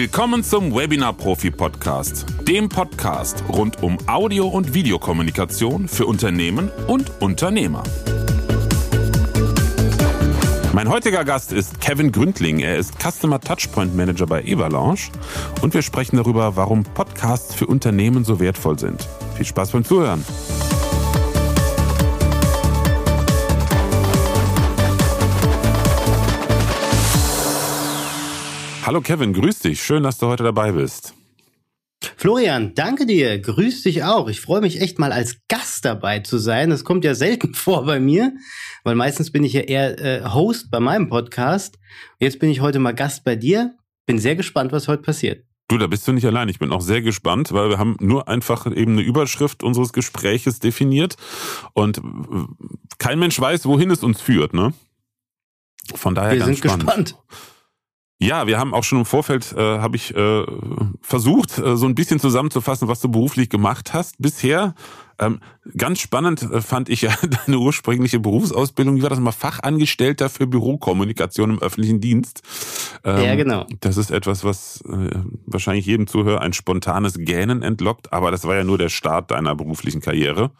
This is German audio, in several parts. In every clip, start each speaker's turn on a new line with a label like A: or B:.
A: Willkommen zum Webinar Profi Podcast, dem Podcast rund um Audio- und Videokommunikation für Unternehmen und Unternehmer. Mein heutiger Gast ist Kevin Gründling. Er ist Customer Touchpoint Manager bei Evalanche und wir sprechen darüber, warum Podcasts für Unternehmen so wertvoll sind. Viel Spaß beim Zuhören. Hallo Kevin, grüß dich. Schön, dass du heute dabei bist.
B: Florian, danke dir. Grüß dich auch. Ich freue mich echt mal als Gast dabei zu sein. Das kommt ja selten vor bei mir, weil meistens bin ich ja eher äh, Host bei meinem Podcast. Jetzt bin ich heute mal Gast bei dir. Bin sehr gespannt, was heute passiert.
A: Du, da bist du nicht allein. Ich bin auch sehr gespannt, weil wir haben nur einfach eben eine Überschrift unseres Gespräches definiert und kein Mensch weiß, wohin es uns führt, ne? Von daher
B: wir
A: ganz
B: sind
A: spannend.
B: gespannt.
A: Ja, wir haben auch schon im Vorfeld, äh, habe ich äh, versucht, äh, so ein bisschen zusammenzufassen, was du beruflich gemacht hast bisher. Ähm, ganz spannend äh, fand ich ja deine ursprüngliche Berufsausbildung. Wie war das mal? Fachangestellter für Bürokommunikation im öffentlichen Dienst. Ähm,
B: Ja, genau.
A: Das ist etwas, was äh, wahrscheinlich jedem Zuhörer ein spontanes Gähnen entlockt, aber das war ja nur der Start deiner beruflichen Karriere.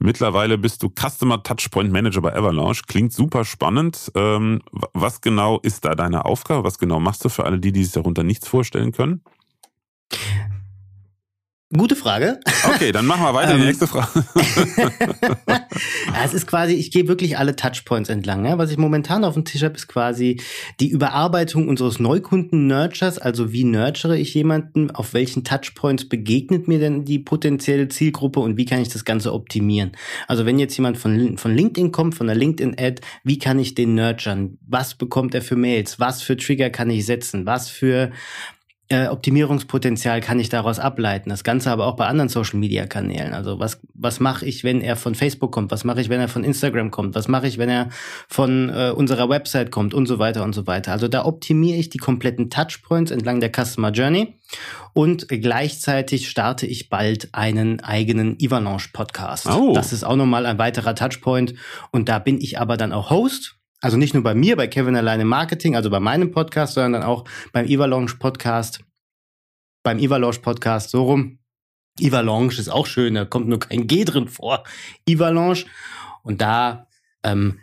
A: Mittlerweile bist du Customer Touchpoint Manager bei Avalanche. Klingt super spannend. Ähm, wa- was genau ist da deine Aufgabe? Was genau machst du für alle die, die sich darunter nichts vorstellen können?
B: Gute Frage.
A: Okay, dann machen wir weiter. Die
B: Ähm.
A: nächste Frage.
B: Ja, es ist quasi, ich gehe wirklich alle Touchpoints entlang. Ja? Was ich momentan auf dem Tisch habe, ist quasi die Überarbeitung unseres Neukunden-Nurtures. Also wie nurture ich jemanden? Auf welchen Touchpoints begegnet mir denn die potenzielle Zielgruppe und wie kann ich das Ganze optimieren? Also wenn jetzt jemand von, von LinkedIn kommt, von der LinkedIn-Ad, wie kann ich den nurturen? Was bekommt er für Mails? Was für Trigger kann ich setzen? Was für äh, Optimierungspotenzial kann ich daraus ableiten. Das Ganze aber auch bei anderen Social-Media-Kanälen. Also was, was mache ich, wenn er von Facebook kommt? Was mache ich, wenn er von Instagram kommt? Was mache ich, wenn er von äh, unserer Website kommt? Und so weiter und so weiter. Also da optimiere ich die kompletten Touchpoints entlang der Customer Journey und gleichzeitig starte ich bald einen eigenen Ivalanche-Podcast.
A: Oh.
B: Das ist auch nochmal ein weiterer Touchpoint und da bin ich aber dann auch Host. Also nicht nur bei mir, bei Kevin alleine Marketing, also bei meinem Podcast, sondern dann auch beim Ivalanche Podcast, beim Ivalanche Podcast so rum. Ivalanche ist auch schön, da kommt nur kein G drin vor. Ivalanche. Und da ähm,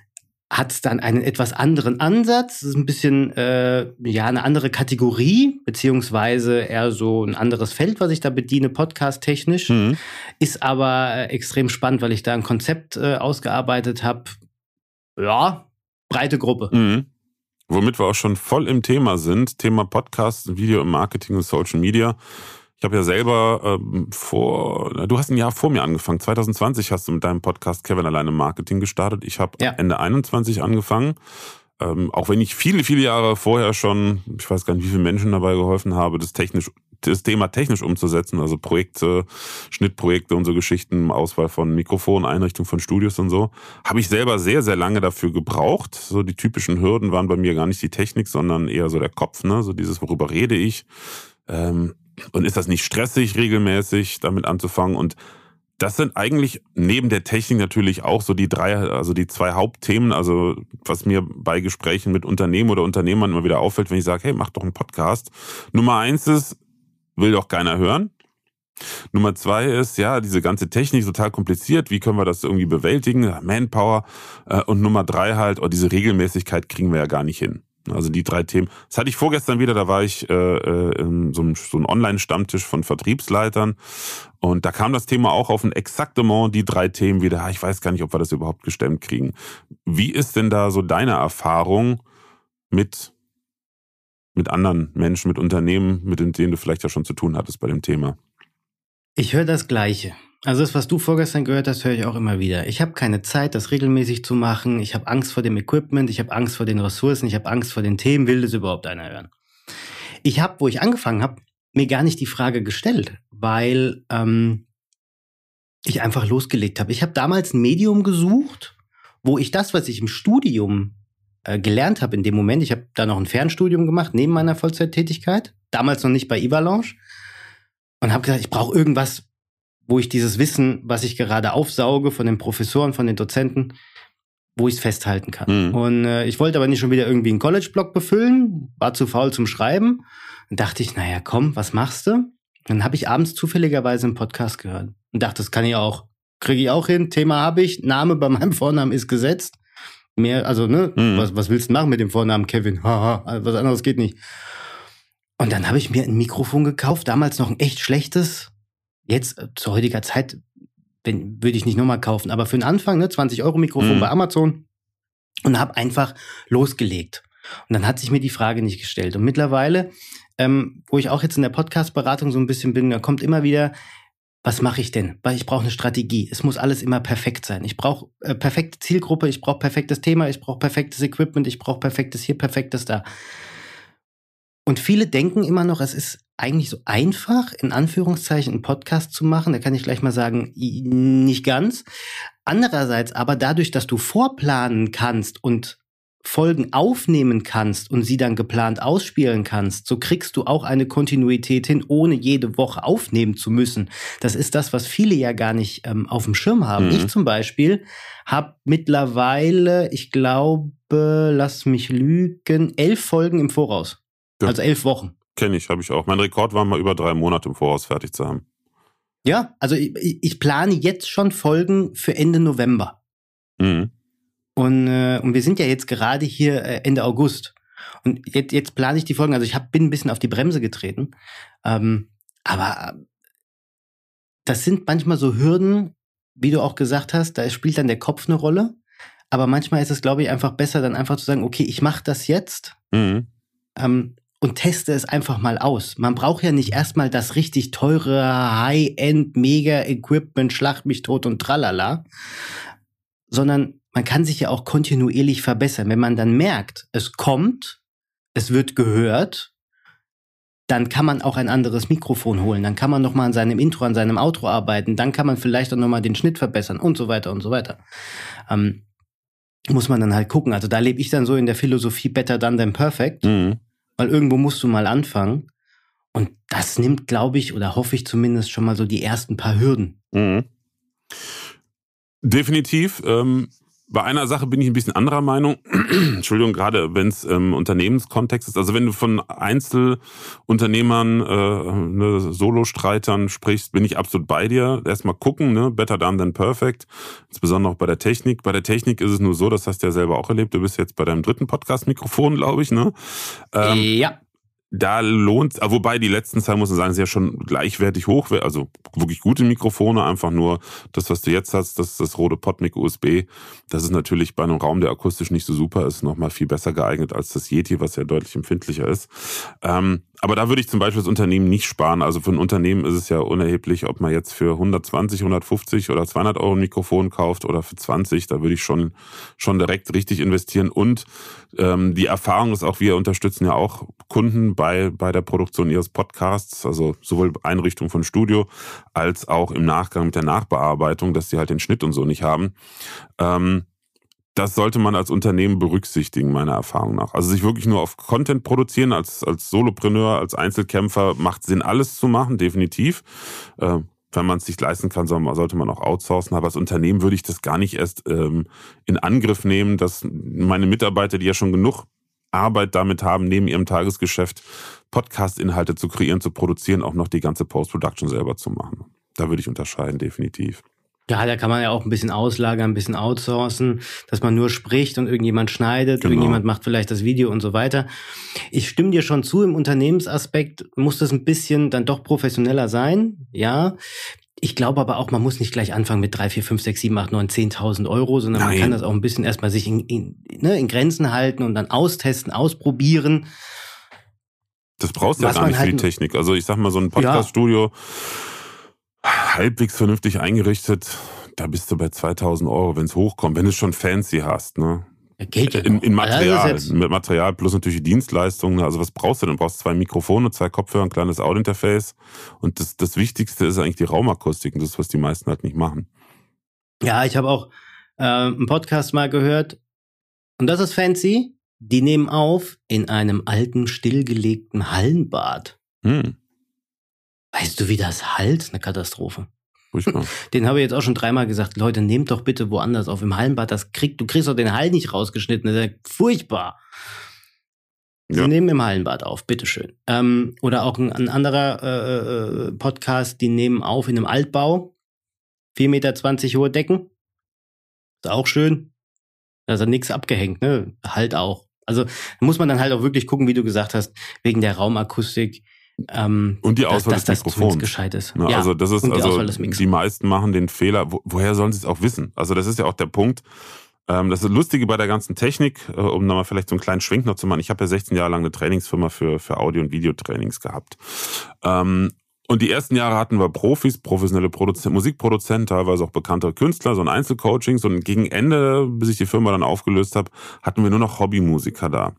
B: hat es dann einen etwas anderen Ansatz. Es ist ein bisschen äh, ja eine andere Kategorie, beziehungsweise eher so ein anderes Feld, was ich da bediene, podcast-technisch.
A: Hm.
B: Ist aber äh, extrem spannend, weil ich da ein Konzept äh, ausgearbeitet habe. Ja, breite Gruppe.
A: Mhm. Womit wir auch schon voll im Thema sind. Thema Podcast, Video im Marketing und Social Media. Ich habe ja selber ähm, vor, du hast ein Jahr vor mir angefangen. 2020 hast du mit deinem Podcast Kevin alleine im Marketing gestartet. Ich habe
B: Ja.
A: Ende 21 angefangen. Ähm, auch wenn ich viele, viele Jahre vorher schon, ich weiß gar nicht, wie viele Menschen dabei geholfen habe, das technisch, das Thema technisch umzusetzen, also Projekte, Schnittprojekte und so Geschichten, Auswahl von Mikrofonen, Einrichtung von Studios und so, habe ich selber sehr, sehr lange dafür gebraucht. So die typischen Hürden waren bei mir gar nicht die Technik, sondern eher so der Kopf, ne? So dieses, worüber rede ich. Ähm, und ist das nicht stressig, regelmäßig damit anzufangen? Und das sind eigentlich neben der Technik natürlich auch so die drei, also die zwei Hauptthemen, also was mir bei Gesprächen mit Unternehmen oder Unternehmern immer wieder auffällt, wenn ich sage, hey, mach doch einen Podcast. Nummer eins ist, will doch keiner hören. Nummer zwei ist, ja, diese ganze Technik total kompliziert. Wie können wir das irgendwie bewältigen? Manpower. Äh, Und Nummer drei halt, oh, diese Regelmäßigkeit kriegen wir ja gar nicht hin. Also die drei Themen. Das hatte ich vorgestern wieder, da war ich äh, äh, in so einem, so einem Online-Stammtisch von Vertriebsleitern und da kam das Thema auch auf ein Exaktement die drei Themen wieder. Ah, Ich weiß gar nicht, ob wir das überhaupt gestemmt kriegen. Wie ist denn da so deine Erfahrung mit, mit anderen Menschen, mit Unternehmen, mit denen du vielleicht ja schon zu tun hattest bei dem Thema?
B: Ich höre das Gleiche. Also das, was du vorgestern gehört hast, höre ich auch immer wieder. Ich habe keine Zeit, das regelmäßig zu machen. Ich habe Angst vor dem Equipment, ich habe Angst vor den Ressourcen, ich habe Angst vor den Themen. Will das überhaupt einer hören? Ich habe, wo ich angefangen habe, mir gar nicht die Frage gestellt, weil ähm, ich einfach losgelegt habe. Ich habe damals ein Medium gesucht, wo ich das, was ich im Studium äh, gelernt habe in dem Moment, ich habe da noch ein Fernstudium gemacht neben meiner Vollzeittätigkeit, damals noch nicht bei Ivalanche und habe gesagt, ich brauche irgendwas, wo ich dieses Wissen, was ich gerade aufsauge von den Professoren, von den Dozenten, wo ich es festhalten kann.
A: Mhm.
B: Und äh, ich wollte aber nicht schon wieder irgendwie einen College-Blog befüllen, war zu faul zum Schreiben. Dann dachte ich, naja, komm, was machst du? Dann habe ich abends zufälligerweise einen Podcast gehört und dachte, das kann ich auch. Kriege ich auch hin, Thema habe ich, Name bei meinem Vornamen ist gesetzt. Mehr, also, ne, mhm. was, was willst du machen mit dem Vornamen Kevin? Haha, was anderes geht nicht. Und dann habe ich mir ein Mikrofon gekauft, damals noch ein echt schlechtes. Jetzt äh, zu heutiger Zeit wenn, würde ich nicht nochmal kaufen, aber für den Anfang, ne, 20 Euro Mikrofon mhm. bei Amazon und habe einfach losgelegt. Und dann hat sich mir die Frage nicht gestellt. Und mittlerweile, ähm, wo ich auch jetzt in der Podcast-Beratung so ein bisschen bin, da kommt immer wieder, was mache ich denn? Weil ich brauche eine Strategie. Es muss alles immer perfekt sein. Ich brauche äh, perfekte Zielgruppe, ich brauche perfektes Thema, ich brauche perfektes Equipment, ich brauche perfektes hier, perfektes da. Und viele denken immer noch, es ist eigentlich so einfach, in Anführungszeichen, einen Podcast zu machen. Da kann ich gleich mal sagen, nicht ganz. Andererseits aber dadurch, dass du vorplanen kannst und Folgen aufnehmen kannst und sie dann geplant ausspielen kannst, so kriegst du auch eine Kontinuität hin, ohne jede Woche aufnehmen zu müssen. Das ist das, was viele ja gar nicht ähm, auf dem Schirm haben. Mhm. Ich zum Beispiel habe mittlerweile, ich glaube, lass mich lügen, elf Folgen im Voraus. Ja. Also elf Wochen.
A: Kenne ich, habe ich auch. Mein Rekord war mal über drei Monate im Voraus fertig zu haben.
B: Ja, also ich, ich plane jetzt schon Folgen für Ende November. Mhm. Und, äh, und wir sind ja jetzt gerade hier äh, Ende August. Und jetzt, jetzt plane ich die Folgen. Also ich hab, bin ein bisschen auf die Bremse getreten. Ähm, aber das sind manchmal so Hürden, wie du auch gesagt hast, da spielt dann der Kopf eine Rolle. Aber manchmal ist es, glaube ich, einfach besser, dann einfach zu sagen, okay, ich mache das jetzt. Mhm. Ähm, und teste es einfach mal aus. Man braucht ja nicht erstmal das richtig teure High-End Mega Equipment, Schlacht mich tot und tralala, sondern man kann sich ja auch kontinuierlich verbessern. Wenn man dann merkt, es kommt, es wird gehört, dann kann man auch ein anderes Mikrofon holen. Dann kann man noch mal an seinem Intro, an seinem Outro arbeiten. Dann kann man vielleicht auch noch mal den Schnitt verbessern und so weiter und so weiter. Ähm, muss man dann halt gucken. Also da lebe ich dann so in der Philosophie Better Done Than Perfect. Mhm weil irgendwo musst du mal anfangen. Und das nimmt, glaube ich, oder hoffe ich zumindest schon mal so die ersten paar Hürden. Mhm.
A: Definitiv. Ähm, bei einer Sache bin ich ein bisschen anderer Meinung. Entschuldigung, gerade wenn es im Unternehmenskontext ist. Also wenn du von Einzelunternehmern, äh, ne, Solostreitern sprichst, bin ich absolut bei dir. Erstmal gucken, ne? better done than perfect. Insbesondere auch bei der Technik. Bei der Technik ist es nur so, das hast du ja selber auch erlebt. Du bist jetzt bei deinem dritten Podcast-Mikrofon, glaube ich. Ne?
B: Ähm, ja
A: da lohnt, ah, wobei die letzten zwei muss man sagen, sind ja schon gleichwertig hoch, also wirklich gute Mikrofone, einfach nur das, was du jetzt hast, das das rote Podmic USB, das ist natürlich bei einem Raum, der akustisch nicht so super ist, nochmal viel besser geeignet als das Yeti, was ja deutlich empfindlicher ist. Ähm, aber da würde ich zum Beispiel das Unternehmen nicht sparen. Also für ein Unternehmen ist es ja unerheblich, ob man jetzt für 120, 150 oder 200 Euro ein Mikrofon kauft oder für 20. Da würde ich schon, schon direkt richtig investieren. Und ähm, die Erfahrung ist auch, wir unterstützen ja auch Kunden bei, bei der Produktion ihres Podcasts, also sowohl Einrichtung von Studio als auch im Nachgang mit der Nachbearbeitung, dass sie halt den Schnitt und so nicht haben. Ähm, das sollte man als Unternehmen berücksichtigen, meiner Erfahrung nach. Also sich wirklich nur auf Content produzieren, als, als Solopreneur, als Einzelkämpfer, macht Sinn, alles zu machen, definitiv. Äh, wenn man es sich leisten kann, sollte man auch outsourcen. Aber als Unternehmen würde ich das gar nicht erst ähm, in Angriff nehmen, dass meine Mitarbeiter, die ja schon genug Arbeit damit haben, neben ihrem Tagesgeschäft Podcast-Inhalte zu kreieren, zu produzieren, auch noch die ganze Post-Production selber zu machen. Da würde ich unterscheiden, definitiv.
B: Ja, da kann man ja auch ein bisschen auslagern, ein bisschen outsourcen, dass man nur spricht und irgendjemand schneidet, genau. irgendjemand macht vielleicht das Video und so weiter. Ich stimme dir schon zu, im Unternehmensaspekt muss das ein bisschen dann doch professioneller sein, ja. Ich glaube aber auch, man muss nicht gleich anfangen mit drei, vier, fünf, sechs, sieben, acht, neun, zehntausend Euro, sondern Nein. man kann das auch ein bisschen erstmal sich in, in, ne, in Grenzen halten und dann austesten, ausprobieren.
A: Das brauchst ja gar nicht halt viel Technik. Also ich sag mal, so ein Podcaststudio. Ja halbwegs vernünftig eingerichtet, da bist du bei 2000 Euro, wenn es hochkommt, wenn du es schon fancy hast, ne?
B: Geht ja
A: in, in Material, mit Material plus natürlich die Dienstleistungen. Also was brauchst du denn? Du brauchst zwei Mikrofone, zwei Kopfhörer, ein kleines Audiointerface. Und das, das Wichtigste ist eigentlich die Raumakustik. Und das ist, was die meisten halt nicht machen.
B: Ja, ich habe auch äh, einen Podcast mal gehört. Und das ist fancy. Die nehmen auf in einem alten, stillgelegten Hallenbad. Hm. Weißt du, wie das halt? Eine Katastrophe. Furchtbar. Den habe ich jetzt auch schon dreimal gesagt, Leute, nehmt doch bitte woanders auf. Im Hallenbad, das kriegt, du kriegst doch den Hall nicht rausgeschnitten. Das ist ja furchtbar. Sie ja. nehmen im Hallenbad auf, bitteschön. Ähm, oder auch ein, ein anderer äh, äh, Podcast, die nehmen auf in einem Altbau. 4,20 Meter hohe Decken. Ist auch schön. Da ist nichts abgehängt, ne? Halt auch. Also muss man dann halt auch wirklich gucken, wie du gesagt hast, wegen der Raumakustik. Ähm,
A: und die Auswahl dass, des Mikrofons.
B: gescheit ist.
A: Ja, also das ist also die meisten machen den Fehler. Wo, woher sollen sie es auch wissen? Also das ist ja auch der Punkt. Ähm, das ist das Lustige bei der ganzen Technik, äh, um nochmal vielleicht so einen kleinen Schwenk noch zu machen. Ich habe ja 16 Jahre lang eine Trainingsfirma für, für Audio- und Videotrainings gehabt. Ähm, und die ersten Jahre hatten wir Profis, professionelle Produzent, Musikproduzenten, teilweise auch bekannte Künstler, so ein Einzelcoaching. Und gegen Ende, bis ich die Firma dann aufgelöst habe, hatten wir nur noch Hobbymusiker da.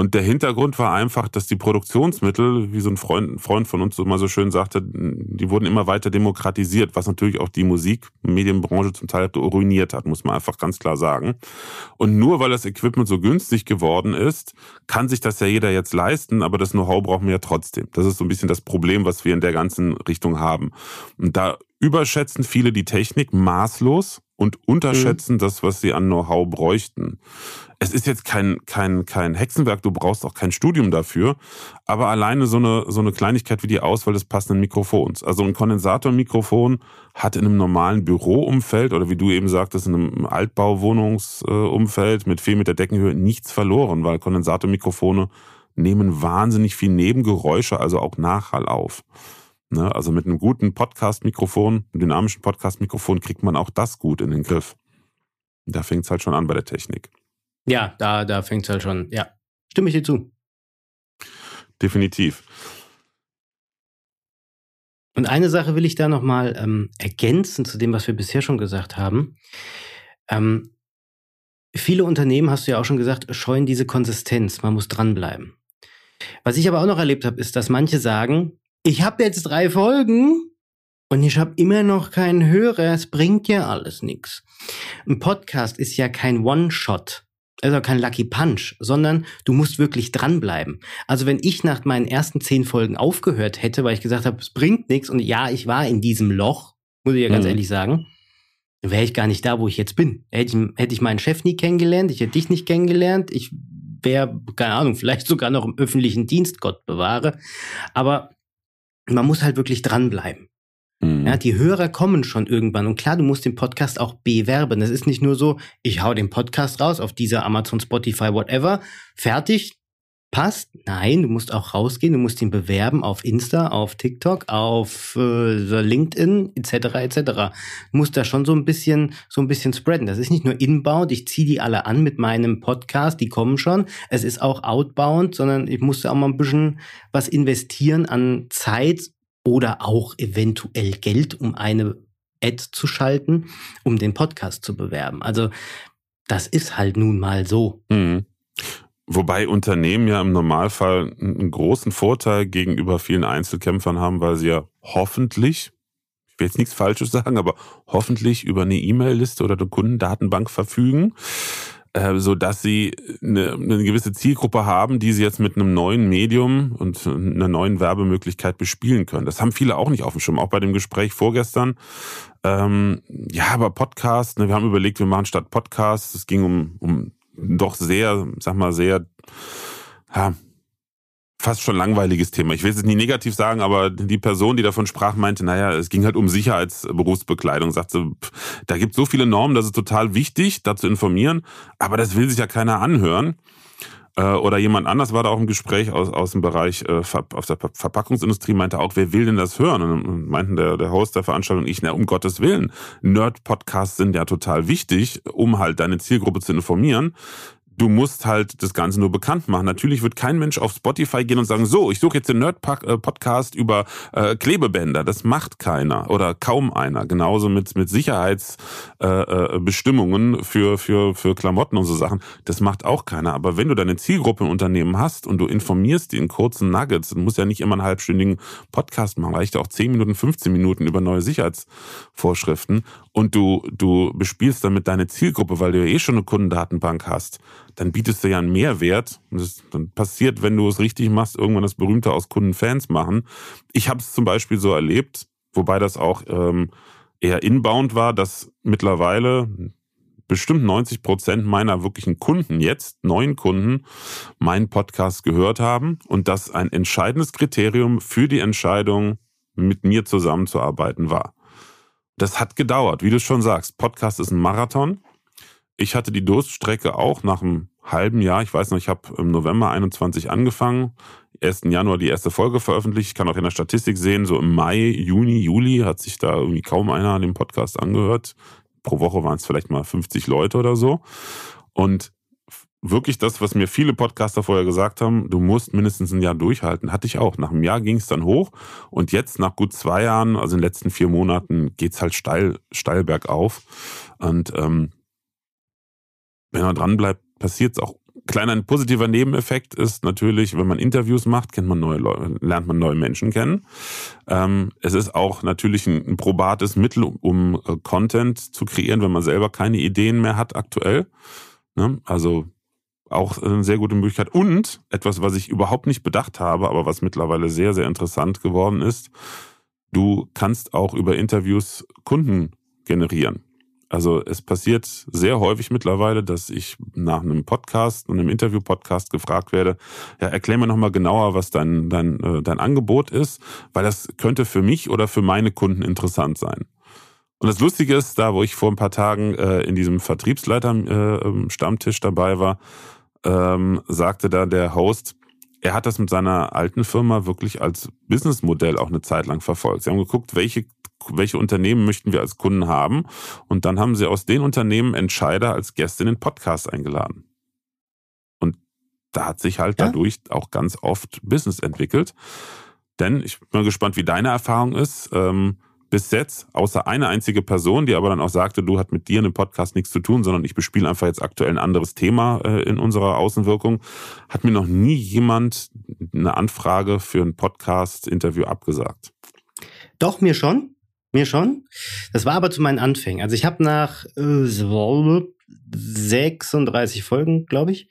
A: Und der Hintergrund war einfach, dass die Produktionsmittel, wie so ein Freund, Freund von uns immer so schön sagte, die wurden immer weiter demokratisiert, was natürlich auch die Musikmedienbranche zum Teil ruiniert hat, muss man einfach ganz klar sagen. Und nur weil das Equipment so günstig geworden ist, kann sich das ja jeder jetzt leisten, aber das Know-how brauchen wir ja trotzdem. Das ist so ein bisschen das Problem, was wir in der ganzen Richtung haben. Und da überschätzen viele die Technik maßlos und unterschätzen mhm. das, was sie an Know-how bräuchten. Es ist jetzt kein, kein, kein Hexenwerk, du brauchst auch kein Studium dafür, aber alleine so eine, so eine Kleinigkeit wie die Auswahl des passenden Mikrofons. Also ein Kondensatormikrofon hat in einem normalen Büroumfeld oder wie du eben sagtest, in einem Altbauwohnungsumfeld mit viel mit der Deckenhöhe nichts verloren, weil Kondensatormikrofone nehmen wahnsinnig viel Nebengeräusche, also auch Nachhall auf. Ne? Also mit einem guten Podcast-Mikrofon, einem dynamischen Podcast-Mikrofon kriegt man auch das gut in den Griff. Da fängt es halt schon an bei der Technik.
B: Ja, da, da fängt es halt schon, ja. Stimme ich dir zu.
A: Definitiv.
B: Und eine Sache will ich da nochmal ähm, ergänzen zu dem, was wir bisher schon gesagt haben. Ähm, viele Unternehmen, hast du ja auch schon gesagt, scheuen diese Konsistenz. Man muss dranbleiben. Was ich aber auch noch erlebt habe, ist, dass manche sagen, ich habe jetzt drei Folgen und ich habe immer noch keinen Hörer. Es bringt ja alles nichts. Ein Podcast ist ja kein One-Shot. Also kein Lucky Punch, sondern du musst wirklich dranbleiben. Also wenn ich nach meinen ersten zehn Folgen aufgehört hätte, weil ich gesagt habe, es bringt nichts und ja, ich war in diesem Loch, muss ich ja ganz mhm. ehrlich sagen, wäre ich gar nicht da, wo ich jetzt bin. Hätte ich, hätte ich meinen Chef nie kennengelernt, ich hätte dich nicht kennengelernt, ich wäre, keine Ahnung, vielleicht sogar noch im öffentlichen Dienst, Gott bewahre. Aber man muss halt wirklich dranbleiben. Mhm. Ja, die Hörer kommen schon irgendwann. Und klar, du musst den Podcast auch bewerben. Es ist nicht nur so, ich hau den Podcast raus auf dieser Amazon, Spotify, whatever, fertig, passt. Nein, du musst auch rausgehen, du musst ihn bewerben auf Insta, auf TikTok, auf äh, LinkedIn, etc. etc. Du musst da schon so ein bisschen, so ein bisschen spreaden. Das ist nicht nur inbound, ich ziehe die alle an mit meinem Podcast, die kommen schon. Es ist auch outbound, sondern ich musste auch mal ein bisschen was investieren an Zeit oder auch eventuell Geld, um eine Ad zu schalten, um den Podcast zu bewerben. Also das ist halt nun mal so.
A: Mhm. Wobei Unternehmen ja im Normalfall einen großen Vorteil gegenüber vielen Einzelkämpfern haben, weil sie ja hoffentlich, ich will jetzt nichts Falsches sagen, aber hoffentlich über eine E-Mail-Liste oder eine Kundendatenbank verfügen, äh, so dass sie eine, eine gewisse Zielgruppe haben, die sie jetzt mit einem neuen Medium und einer neuen Werbemöglichkeit bespielen können. Das haben viele auch nicht auf dem Schirm, auch bei dem Gespräch vorgestern. Ähm, ja, aber Podcast, ne, wir haben überlegt, wir machen statt Podcast, es ging um, um doch sehr, sag mal, sehr, ja, fast schon langweiliges Thema. Ich will es jetzt nicht negativ sagen, aber die Person, die davon sprach, meinte, naja, es ging halt um Sicherheitsberufsbekleidung. Sagte, da gibt es so viele Normen, das ist total wichtig, da zu informieren, aber das will sich ja keiner anhören. Äh, oder jemand anders war da auch im Gespräch aus, aus dem Bereich äh, aus der Verpackungsindustrie, meinte auch, wer will denn das hören? Und meinten der, der Host der Veranstaltung ich, na, um Gottes Willen. Nerd-Podcasts sind ja total wichtig, um halt deine Zielgruppe zu informieren du musst halt das Ganze nur bekannt machen. Natürlich wird kein Mensch auf Spotify gehen und sagen, so, ich suche jetzt den Nerd-Podcast über äh, Klebebänder. Das macht keiner oder kaum einer. Genauso mit, mit Sicherheitsbestimmungen äh, äh für, für, für Klamotten und so Sachen. Das macht auch keiner. Aber wenn du deine Zielgruppe im Unternehmen hast und du informierst die in kurzen Nuggets, dann muss ja nicht immer einen halbstündigen Podcast machen, reicht auch 10 Minuten, 15 Minuten über neue Sicherheitsvorschriften und du, du bespielst damit deine Zielgruppe, weil du ja eh schon eine Kundendatenbank hast, dann bietest du ja einen Mehrwert. Und das dann passiert, wenn du es richtig machst, irgendwann das Berühmte aus Kunden Fans machen. Ich habe es zum Beispiel so erlebt, wobei das auch ähm, eher inbound war, dass mittlerweile bestimmt 90 Prozent meiner wirklichen Kunden jetzt, neuen Kunden, meinen Podcast gehört haben und das ein entscheidendes Kriterium für die Entscheidung, mit mir zusammenzuarbeiten war. Das hat gedauert, wie du schon sagst. Podcast ist ein Marathon. Ich hatte die Durststrecke auch nach einem halben Jahr. Ich weiß noch, ich habe im November 21 angefangen, 1. Januar die erste Folge veröffentlicht. Ich kann auch in der Statistik sehen, so im Mai, Juni, Juli hat sich da irgendwie kaum einer an dem Podcast angehört pro Woche waren es vielleicht mal 50 Leute oder so. Und wirklich das, was mir viele Podcaster vorher gesagt haben, du musst mindestens ein Jahr durchhalten, hatte ich auch. Nach einem Jahr ging es dann hoch und jetzt nach gut zwei Jahren, also in den letzten vier Monaten, geht's halt steil, steil bergauf. Und ähm, wenn man dran bleibt, passiert es auch kleiner positiver Nebeneffekt ist natürlich, wenn man Interviews macht, kennt man neue Leute, lernt man neue Menschen kennen. Ähm, es ist auch natürlich ein, ein probates Mittel, um äh, Content zu kreieren, wenn man selber keine Ideen mehr hat aktuell. Ne? Also auch eine sehr gute Möglichkeit. Und etwas, was ich überhaupt nicht bedacht habe, aber was mittlerweile sehr, sehr interessant geworden ist, du kannst auch über Interviews Kunden generieren. Also es passiert sehr häufig mittlerweile, dass ich nach einem Podcast und einem Interview-Podcast gefragt werde, ja, erklär mir nochmal genauer, was dein, dein, äh, dein Angebot ist, weil das könnte für mich oder für meine Kunden interessant sein. Und das Lustige ist, da wo ich vor ein paar Tagen äh, in diesem Vertriebsleiter-Stammtisch äh, dabei war, ähm, sagte da der Host, er hat das mit seiner alten Firma wirklich als Businessmodell auch eine Zeit lang verfolgt. Sie haben geguckt, welche welche Unternehmen möchten wir als Kunden haben. Und dann haben sie aus den Unternehmen Entscheider als Gäste in den Podcast eingeladen. Und da hat sich halt ja? dadurch auch ganz oft Business entwickelt. Denn ich bin gespannt, wie deine Erfahrung ist. Ähm, bis jetzt, außer eine einzige Person, die aber dann auch sagte, du hat mit dir in dem Podcast nichts zu tun, sondern ich bespiele einfach jetzt aktuell ein anderes Thema äh, in unserer Außenwirkung, hat mir noch nie jemand eine Anfrage für ein Podcast-Interview abgesagt.
B: Doch, mir schon. Mir schon. Das war aber zu meinen Anfängen. Also ich habe nach äh, 36 Folgen, glaube ich,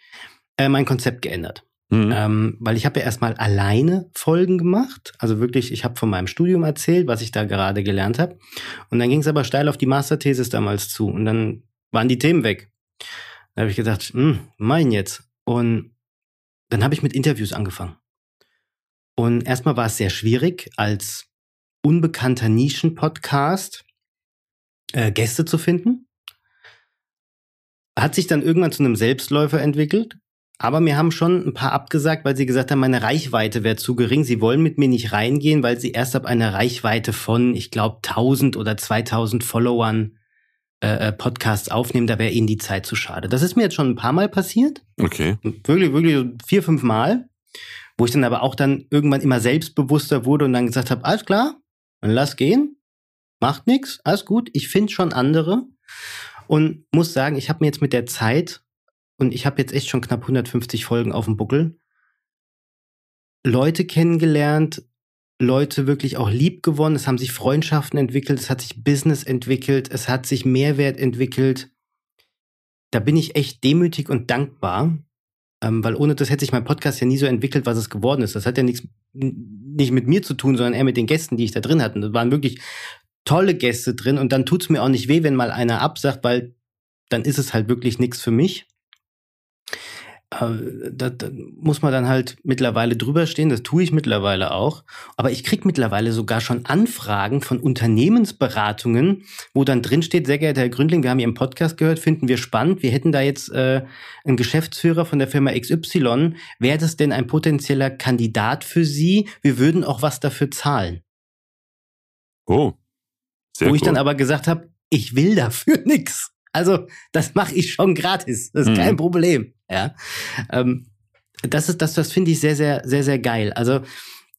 B: äh, mein Konzept geändert. Mhm. Ähm, weil ich habe ja erstmal alleine Folgen gemacht. Also wirklich, ich habe von meinem Studium erzählt, was ich da gerade gelernt habe. Und dann ging es aber steil auf die Masterthesis damals zu. Und dann waren die Themen weg. Da habe ich gedacht, hm, mein jetzt. Und dann habe ich mit Interviews angefangen. Und erstmal war es sehr schwierig, als unbekannter Nischen-Podcast äh, Gäste zu finden. Hat sich dann irgendwann zu einem Selbstläufer entwickelt. Aber mir haben schon ein paar abgesagt, weil sie gesagt haben, meine Reichweite wäre zu gering. Sie wollen mit mir nicht reingehen, weil sie erst ab einer Reichweite von, ich glaube, 1000 oder 2000 Followern äh, äh, Podcasts aufnehmen. Da wäre ihnen die Zeit zu schade. Das ist mir jetzt schon ein paar Mal passiert.
A: Okay.
B: Wirklich, wirklich vier, fünf Mal. Wo ich dann aber auch dann irgendwann immer selbstbewusster wurde und dann gesagt habe, alles klar, dann lass gehen, macht nichts, alles gut. Ich finde schon andere und muss sagen, ich habe mir jetzt mit der Zeit und ich habe jetzt echt schon knapp 150 Folgen auf dem Buckel Leute kennengelernt, Leute wirklich auch lieb gewonnen, es haben sich Freundschaften entwickelt, es hat sich Business entwickelt, es hat sich Mehrwert entwickelt. Da bin ich echt demütig und dankbar, ähm, weil ohne das hätte sich mein Podcast ja nie so entwickelt, was es geworden ist. Das hat ja nichts nicht mit mir zu tun, sondern eher mit den Gästen, die ich da drin hatte. Da waren wirklich tolle Gäste drin und dann tut's mir auch nicht weh, wenn mal einer absagt, weil dann ist es halt wirklich nichts für mich. Da, da muss man dann halt mittlerweile drüber stehen, das tue ich mittlerweile auch. Aber ich kriege mittlerweile sogar schon Anfragen von Unternehmensberatungen, wo dann drin steht, sehr geehrter Herr Gründling, wir haben Ihren Podcast gehört, finden wir spannend. Wir hätten da jetzt äh, einen Geschäftsführer von der Firma XY. Wäre das denn ein potenzieller Kandidat für Sie? Wir würden auch was dafür zahlen.
A: Oh.
B: Sehr wo cool. ich dann aber gesagt habe, ich will dafür nichts. Also, das mache ich schon gratis. Das ist mhm. kein Problem. Ja. Ähm, das ist, das, das finde ich sehr, sehr, sehr, sehr geil. Also,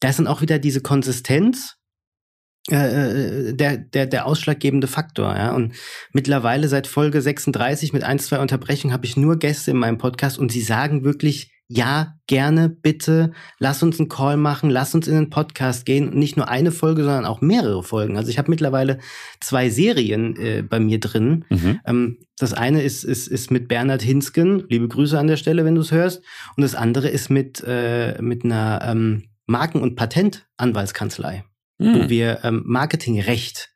B: da ist dann auch wieder diese Konsistenz, äh, äh, der, der, der ausschlaggebende Faktor, ja. Und mittlerweile seit Folge 36 mit ein, zwei Unterbrechungen habe ich nur Gäste in meinem Podcast und sie sagen wirklich, ja, gerne, bitte, lass uns einen Call machen, lass uns in den Podcast gehen. Und nicht nur eine Folge, sondern auch mehrere Folgen. Also ich habe mittlerweile zwei Serien äh, bei mir drin. Mhm. Ähm, das eine ist, ist, ist mit Bernhard Hinsken, liebe Grüße an der Stelle, wenn du es hörst. Und das andere ist mit, äh, mit einer ähm, Marken- und Patentanwaltskanzlei, mhm. wo wir ähm, Marketingrecht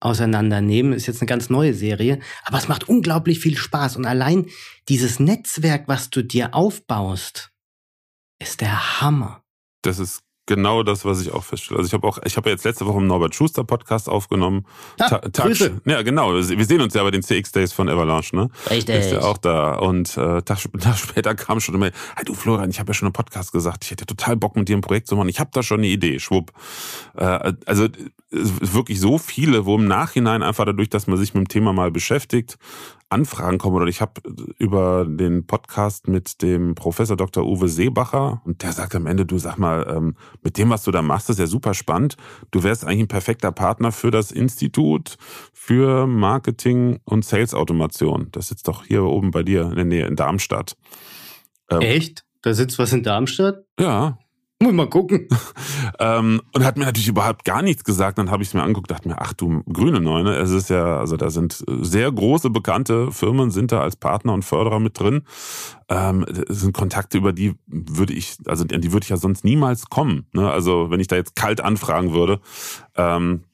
B: auseinandernehmen. Ist jetzt eine ganz neue Serie, aber es macht unglaublich viel Spaß. Und allein dieses Netzwerk, was du dir aufbaust, ist der Hammer.
A: Das ist genau das, was ich auch feststelle. Also ich habe auch, ich habe ja jetzt letzte Woche einen Norbert Schuster Podcast aufgenommen.
B: Ah, Ta Touch.
A: Ja, genau. Wir sehen uns ja bei den CX Days von Avalanche, ne?
B: Richtig.
A: Ist ja auch da. Und äh, Tag, Tag später kam schon immer, hey du Florian, ich habe ja schon einen Podcast gesagt, ich hätte total Bock mit dir ein Projekt zu machen. Ich habe da schon eine Idee, schwupp. Äh, also wirklich so viele, wo im Nachhinein einfach dadurch, dass man sich mit dem Thema mal beschäftigt, Anfragen kommen. Oder ich habe über den Podcast mit dem Professor Dr. Uwe Seebacher und der sagt am Ende, du sag mal, ähm, mit dem, was du da machst, ist ja super spannend. Du wärst eigentlich ein perfekter Partner für das Institut für Marketing und Sales Automation. Das sitzt doch hier oben bei dir in der Nähe in Darmstadt.
B: Ähm, Echt? Da sitzt was in Darmstadt?
A: Ja,
B: muss mal gucken.
A: ähm, und hat mir natürlich überhaupt gar nichts gesagt. Dann habe ich es mir angeguckt, dachte mir, ach du grüne Neune, es ist ja, also da sind sehr große bekannte Firmen sind da als Partner und Förderer mit drin. Ähm, das sind Kontakte, über die würde ich, also an die würde ich ja sonst niemals kommen. Ne? Also wenn ich da jetzt kalt anfragen würde. Ähm,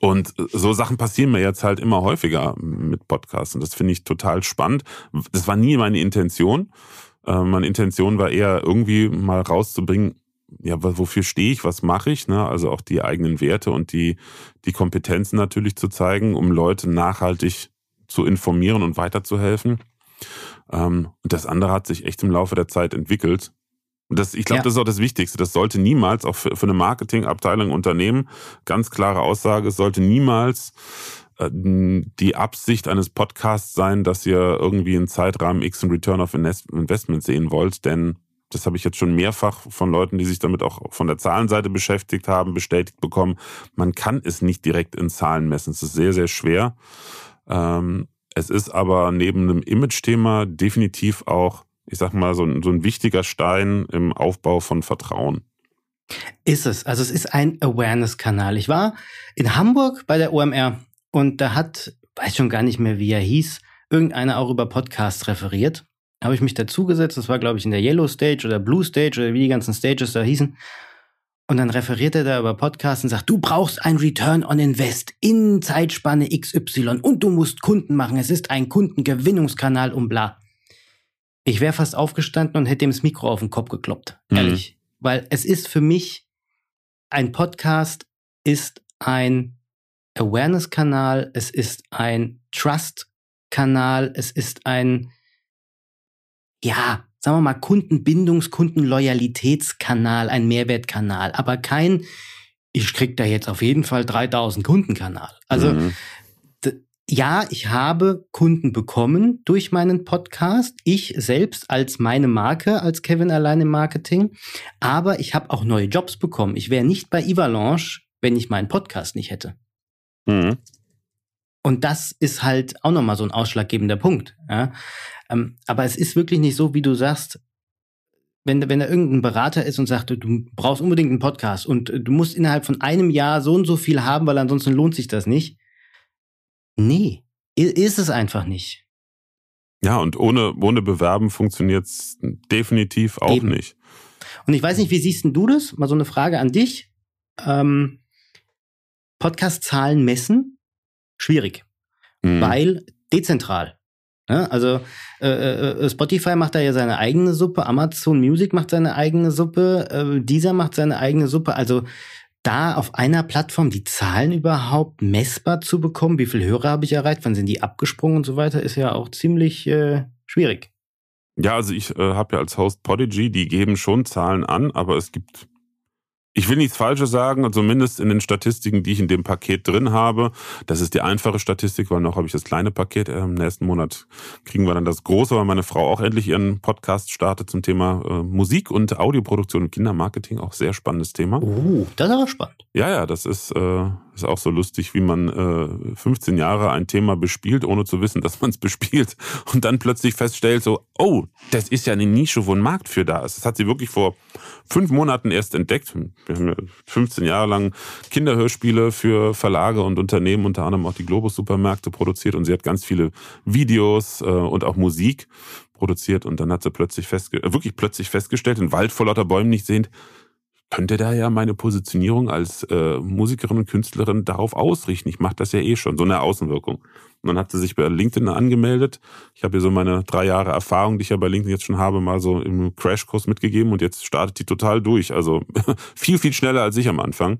A: und so Sachen passieren mir jetzt halt immer häufiger mit Podcasts. Und das finde ich total spannend. Das war nie meine Intention. Äh, meine Intention war eher irgendwie mal rauszubringen, ja, wofür stehe ich, was mache ich, ne? Also auch die eigenen Werte und die, die Kompetenzen natürlich zu zeigen, um Leute nachhaltig zu informieren und weiterzuhelfen. Ähm, und das andere hat sich echt im Laufe der Zeit entwickelt. Das, ich glaube, ja. das ist auch das Wichtigste. Das sollte niemals, auch für, für eine Marketingabteilung, Unternehmen, ganz klare Aussage, es sollte niemals die Absicht eines Podcasts sein, dass ihr irgendwie einen Zeitrahmen X und Return of Investment sehen wollt, denn das habe ich jetzt schon mehrfach von Leuten, die sich damit auch von der Zahlenseite beschäftigt haben, bestätigt bekommen. Man kann es nicht direkt in Zahlen messen. Es ist sehr, sehr schwer. Ähm, es ist aber neben einem Image-Thema definitiv auch, ich sag mal, so ein, so ein wichtiger Stein im Aufbau von Vertrauen.
B: Ist es. Also es ist ein Awareness-Kanal. Ich war in Hamburg bei der OMR und da hat, weiß schon gar nicht mehr, wie er hieß, irgendeiner auch über Podcasts referiert. Habe ich mich dazugesetzt, das war, glaube ich, in der Yellow Stage oder Blue Stage oder wie die ganzen Stages da hießen. Und dann referiert er da über Podcasts und sagt, du brauchst ein Return on Invest in Zeitspanne XY und du musst Kunden machen. Es ist ein Kundengewinnungskanal und bla. Ich wäre fast aufgestanden und hätte ihm das Mikro auf den Kopf gekloppt. Mhm. Ehrlich. Weil es ist für mich, ein Podcast ist ein Awareness-Kanal, es ist ein Trust-Kanal, es ist ein, ja, sagen wir mal, Kundenbindungs-, Kundenloyalitätskanal, ein Mehrwertkanal, aber kein, ich krieg da jetzt auf jeden Fall 3000 Kundenkanal. Also, mhm. ja, ich habe Kunden bekommen durch meinen Podcast, ich selbst als meine Marke, als Kevin allein im Marketing, aber ich habe auch neue Jobs bekommen. Ich wäre nicht bei Ivalanche, wenn ich meinen Podcast nicht hätte. Mhm. Und das ist halt auch nochmal so ein ausschlaggebender Punkt. Ja? Ähm, aber es ist wirklich nicht so, wie du sagst, wenn, wenn da irgendein Berater ist und sagt, du brauchst unbedingt einen Podcast und du musst innerhalb von einem Jahr so und so viel haben, weil ansonsten lohnt sich das nicht. Nee, ist es einfach nicht.
A: Ja, und ohne, ohne Bewerben funktioniert es definitiv auch Eben. nicht.
B: Und ich weiß nicht, wie siehst du das? Mal so eine Frage an dich. Ähm, Podcast-Zahlen messen, schwierig, mhm. weil dezentral. Ja, also äh, äh, Spotify macht da ja seine eigene Suppe, Amazon Music macht seine eigene Suppe, äh, Deezer macht seine eigene Suppe. Also da auf einer Plattform die Zahlen überhaupt messbar zu bekommen, wie viele Hörer habe ich erreicht, wann sind die abgesprungen und so weiter, ist ja auch ziemlich äh, schwierig.
A: Ja, also ich äh, habe ja als Host Podigy, die geben schon Zahlen an, aber es gibt ich will nichts Falsches sagen, zumindest in den Statistiken, die ich in dem Paket drin habe. Das ist die einfache Statistik, weil noch habe ich das kleine Paket. Im nächsten Monat kriegen wir dann das große, weil meine Frau auch endlich ihren Podcast startet zum Thema äh, Musik und Audioproduktion und Kindermarketing. Auch sehr spannendes Thema.
B: Oh, das ist aber spannend.
A: Ja, ja, das ist, äh, ist auch so lustig, wie man äh, 15 Jahre ein Thema bespielt, ohne zu wissen, dass man es bespielt. Und dann plötzlich feststellt, so, oh, das ist ja eine Nische, wo ein Markt für da ist. Das hat sie wirklich vor fünf Monaten erst entdeckt. Wir haben ja 15 Jahre lang Kinderhörspiele für Verlage und Unternehmen, unter anderem auch die Globus-Supermärkte produziert und sie hat ganz viele Videos äh, und auch Musik produziert und dann hat sie plötzlich festge wirklich plötzlich festgestellt, den Wald vor lauter Bäumen nicht sehend, könnte da ja meine Positionierung als äh, Musikerin und Künstlerin darauf ausrichten. Ich mache das ja eh schon, so eine Außenwirkung. Und dann hat sie sich bei LinkedIn angemeldet. Ich habe ihr so meine drei Jahre Erfahrung, die ich ja bei LinkedIn jetzt schon habe, mal so im Crashkurs mitgegeben und jetzt startet die total durch. Also viel, viel schneller als ich am Anfang.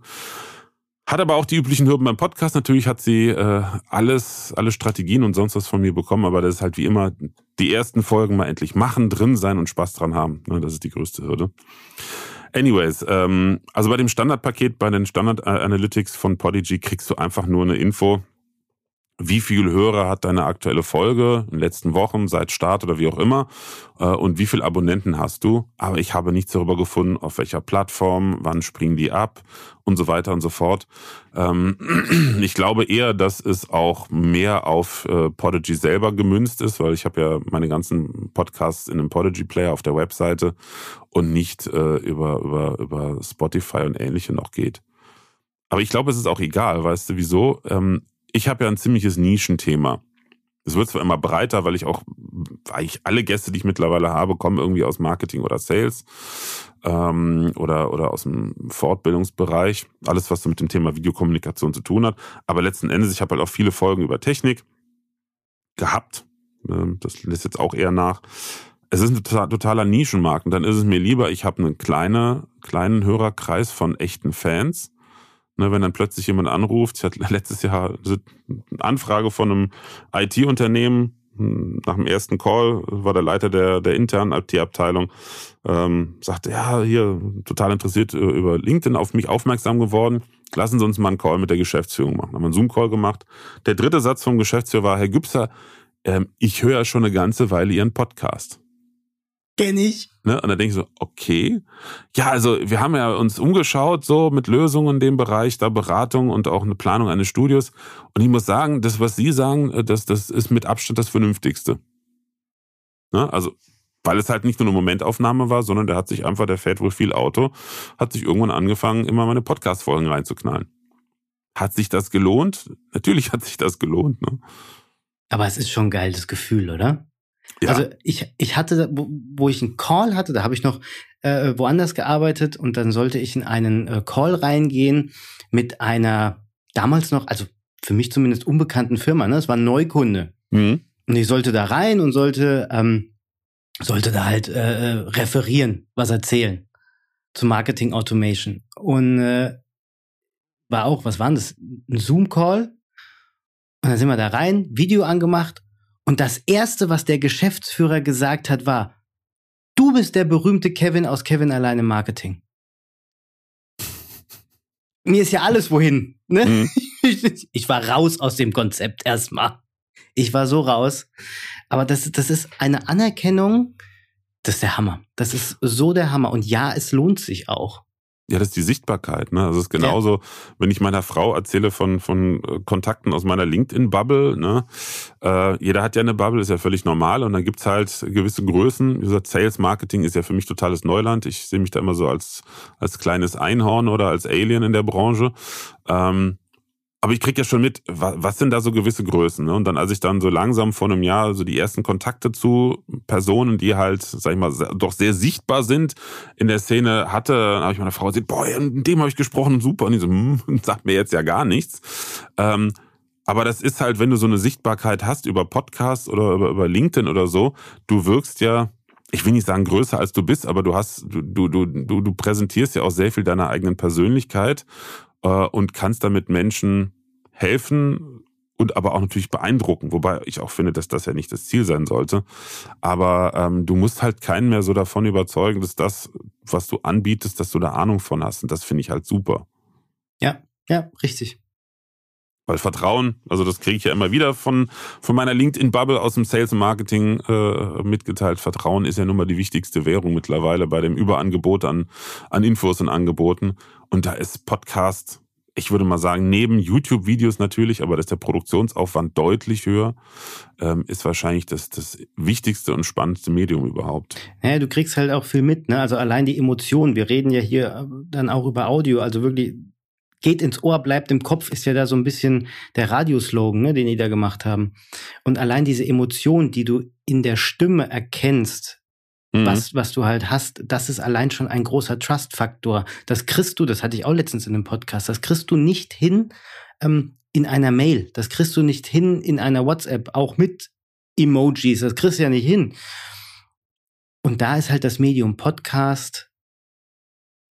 A: Hat aber auch die üblichen Hürden beim Podcast. Natürlich hat sie äh, alles, alle Strategien und sonst was von mir bekommen, aber das ist halt wie immer die ersten Folgen mal endlich machen, drin sein und Spaß dran haben. Das ist die größte Hürde. Anyways, ähm, also bei dem Standardpaket, bei den Standard Analytics von Podigy kriegst du einfach nur eine Info, wie viel Hörer hat deine aktuelle Folge in den letzten Wochen, seit Start oder wie auch immer, äh, und wie viel Abonnenten hast du. Aber ich habe nichts darüber gefunden, auf welcher Plattform, wann springen die ab und so weiter und so fort. Ähm, ich glaube eher, dass es auch mehr auf äh, Podigy selber gemünzt ist, weil ich habe ja meine ganzen Podcasts in einem Podigy-Player auf der Webseite und nicht äh, über, über, über Spotify und ähnliche noch geht. Aber ich glaube, es ist auch egal, weißt du wieso? Ähm, ich habe ja ein ziemliches Nischenthema. Es wird zwar immer breiter, weil ich auch, eigentlich alle Gäste, die ich mittlerweile habe, kommen irgendwie aus Marketing oder Sales ähm, oder, oder aus dem Fortbildungsbereich. Alles, was so mit dem Thema Videokommunikation zu tun hat. Aber letzten Endes, ich habe halt auch viele Folgen über Technik gehabt. Ähm, das lässt jetzt auch eher nach. Es ist ein totaler Nischenmarkt und dann ist es mir lieber, ich habe einen kleine, kleinen Hörerkreis von echten Fans Ne, wenn dann plötzlich jemand anruft, ich hatte letztes Jahr eine Anfrage von einem IT-Unternehmen, hm, nach dem ersten Call war der Leiter der, der internen IT-Abteilung, ähm, sagte, ja, hier total interessiert äh, über LinkedIn auf mich aufmerksam geworden. Lassen Sie uns mal einen Call mit der Geschäftsführung machen. Haben wir einen Zoom-Call gemacht. Der dritte Satz vom Geschäftsführer war, Herr Gübser, ähm, ich höre schon eine ganze Weile Ihren Podcast.
B: Kenn ich.
A: Ne? Und dann denke ich so, okay. Ja, also wir haben ja uns umgeschaut, so mit Lösungen in dem Bereich, da Beratung und auch eine Planung eines Studios. Und ich muss sagen, das, was Sie sagen, das, das ist mit Abstand das Vernünftigste. Ne? Also, weil es halt nicht nur eine Momentaufnahme war, sondern der hat sich einfach, der fährt wohl viel Auto, hat sich irgendwann angefangen, immer meine Podcast-Folgen reinzuknallen. Hat sich das gelohnt? Natürlich hat sich das gelohnt. Ne?
B: Aber es ist schon ein geiles Gefühl, oder? Ja. Also ich, ich hatte, wo, wo ich einen Call hatte, da habe ich noch äh, woanders gearbeitet und dann sollte ich in einen äh, Call reingehen mit einer damals noch, also für mich zumindest unbekannten Firma, ne? Es war ein Neukunde. Mhm. Und ich sollte da rein und sollte, ähm, sollte da halt äh, äh referieren, was erzählen zu Marketing Automation. Und äh, war auch, was war das? Ein Zoom-Call. Und dann sind wir da rein, Video angemacht und das Erste, was der Geschäftsführer gesagt hat, war, du bist der berühmte Kevin aus Kevin alleine Marketing. Mir ist ja alles wohin. Ne? Mhm. Ich war raus aus dem Konzept erstmal. Ich war so raus. Aber das, das ist eine Anerkennung, das ist der Hammer. Das ist so der Hammer. Und ja, es lohnt sich auch.
A: Ja, das ist die Sichtbarkeit. Ne? Also es ist genauso, ja. wenn ich meiner Frau erzähle von, von äh, Kontakten aus meiner LinkedIn-Bubble. Ne? Äh, jeder hat ja eine Bubble, ist ja völlig normal. Und dann gibt's halt gewisse Größen. Wie gesagt, Sales Marketing ist ja für mich totales Neuland. Ich sehe mich da immer so als, als kleines Einhorn oder als Alien in der Branche. Ähm, aber ich krieg ja schon mit, was sind da so gewisse Größen? Ne? Und dann, als ich dann so langsam vor einem Jahr so die ersten Kontakte zu Personen, die halt, sag ich mal, doch sehr sichtbar sind in der Szene hatte, habe ich meiner Frau gesagt, boah, mit dem habe ich gesprochen, super. Und die so, hm, sagt mir jetzt ja gar nichts. Ähm, aber das ist halt, wenn du so eine Sichtbarkeit hast über Podcasts oder über, über LinkedIn oder so, du wirkst ja, ich will nicht sagen größer als du bist, aber du hast, du, du, du, du präsentierst ja auch sehr viel deiner eigenen Persönlichkeit äh, und kannst damit Menschen helfen und aber auch natürlich beeindrucken, wobei ich auch finde, dass das ja nicht das Ziel sein sollte. Aber ähm, du musst halt keinen mehr so davon überzeugen, dass das, was du anbietest, dass du da Ahnung von hast. Und das finde ich halt super.
B: Ja, ja, richtig.
A: Weil Vertrauen, also das kriege ich ja immer wieder von, von meiner LinkedIn-Bubble aus dem Sales und Marketing äh, mitgeteilt. Vertrauen ist ja nun mal die wichtigste Währung mittlerweile bei dem Überangebot an, an Infos und Angeboten. Und da ist Podcast ich würde mal sagen, neben YouTube-Videos natürlich, aber dass der Produktionsaufwand deutlich höher, ähm, ist wahrscheinlich das, das wichtigste und spannendste Medium überhaupt.
B: Ja, du kriegst halt auch viel mit, ne? Also allein die Emotionen. Wir reden ja hier äh, dann auch über Audio, also wirklich geht ins Ohr, bleibt im Kopf, ist ja da so ein bisschen der Radioslogan, ne, den die da gemacht haben. Und allein diese Emotion, die du in der Stimme erkennst, mhm. was, was du halt hast, das ist allein schon ein großer Trust-Faktor. Das kriegst du, das hatte ich auch letztens in einem Podcast, das kriegst du nicht hin ähm, in einer Mail. Das kriegst du nicht hin in einer WhatsApp, auch mit Emojis. Das kriegst du ja nicht hin. Und da ist halt das Medium Podcast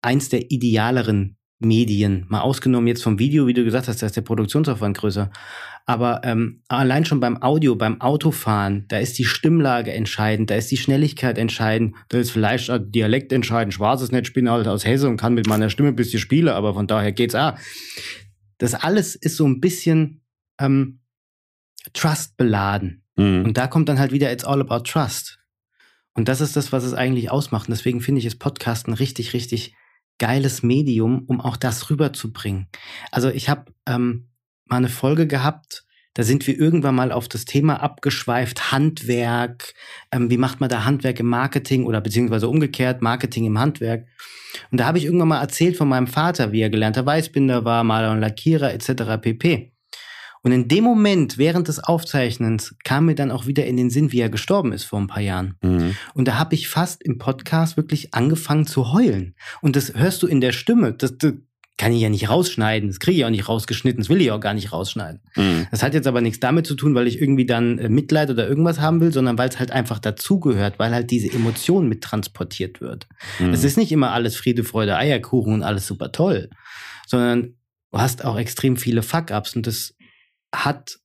B: eins der idealeren Medien. Mal ausgenommen jetzt vom Video, wie du gesagt hast, da ist der Produktionsaufwand größer. Aber ähm, allein schon beim Audio, beim Autofahren, da ist die Stimmlage entscheidend, da ist die Schnelligkeit entscheidend, da ist vielleicht auch Dialekt entscheidend. Schwarzes Netz, ich bin halt aus Hesse und kann mit meiner Stimme ein bisschen spielen, aber von daher geht's auch. Das alles ist so ein bisschen ähm, Trust beladen. Mhm. Und da kommt dann halt wieder It's all about Trust. Und das ist das, was es eigentlich ausmacht. Und deswegen finde ich es Podcasten richtig, richtig geiles Medium, um auch das rüberzubringen. Also ich habe ähm, mal eine Folge gehabt, da sind wir irgendwann mal auf das Thema abgeschweift, Handwerk, ähm, wie macht man da Handwerk im Marketing oder beziehungsweise umgekehrt, Marketing im Handwerk. Und da habe ich irgendwann mal erzählt von meinem Vater, wie er gelernter Weißbinder war, Maler und Lackierer etc. pp. Und in dem Moment, während des Aufzeichnens, kam mir dann auch wieder in den Sinn, wie er gestorben ist vor ein paar Jahren. Mhm. Und da habe ich fast im Podcast wirklich angefangen zu heulen. Und das hörst du in der Stimme. Das, das kann ich ja nicht rausschneiden. Das kriege ich auch nicht rausgeschnitten. Das will ich auch gar nicht rausschneiden. Mhm. Das hat jetzt aber nichts damit zu tun, weil ich irgendwie dann äh, Mitleid oder irgendwas haben will, sondern weil es halt einfach dazugehört, weil halt diese Emotion mit transportiert wird. Mhm. Es ist nicht immer alles Friede, Freude, Eierkuchen und alles super toll, sondern du hast auch extrem viele Fuck-Ups und das hat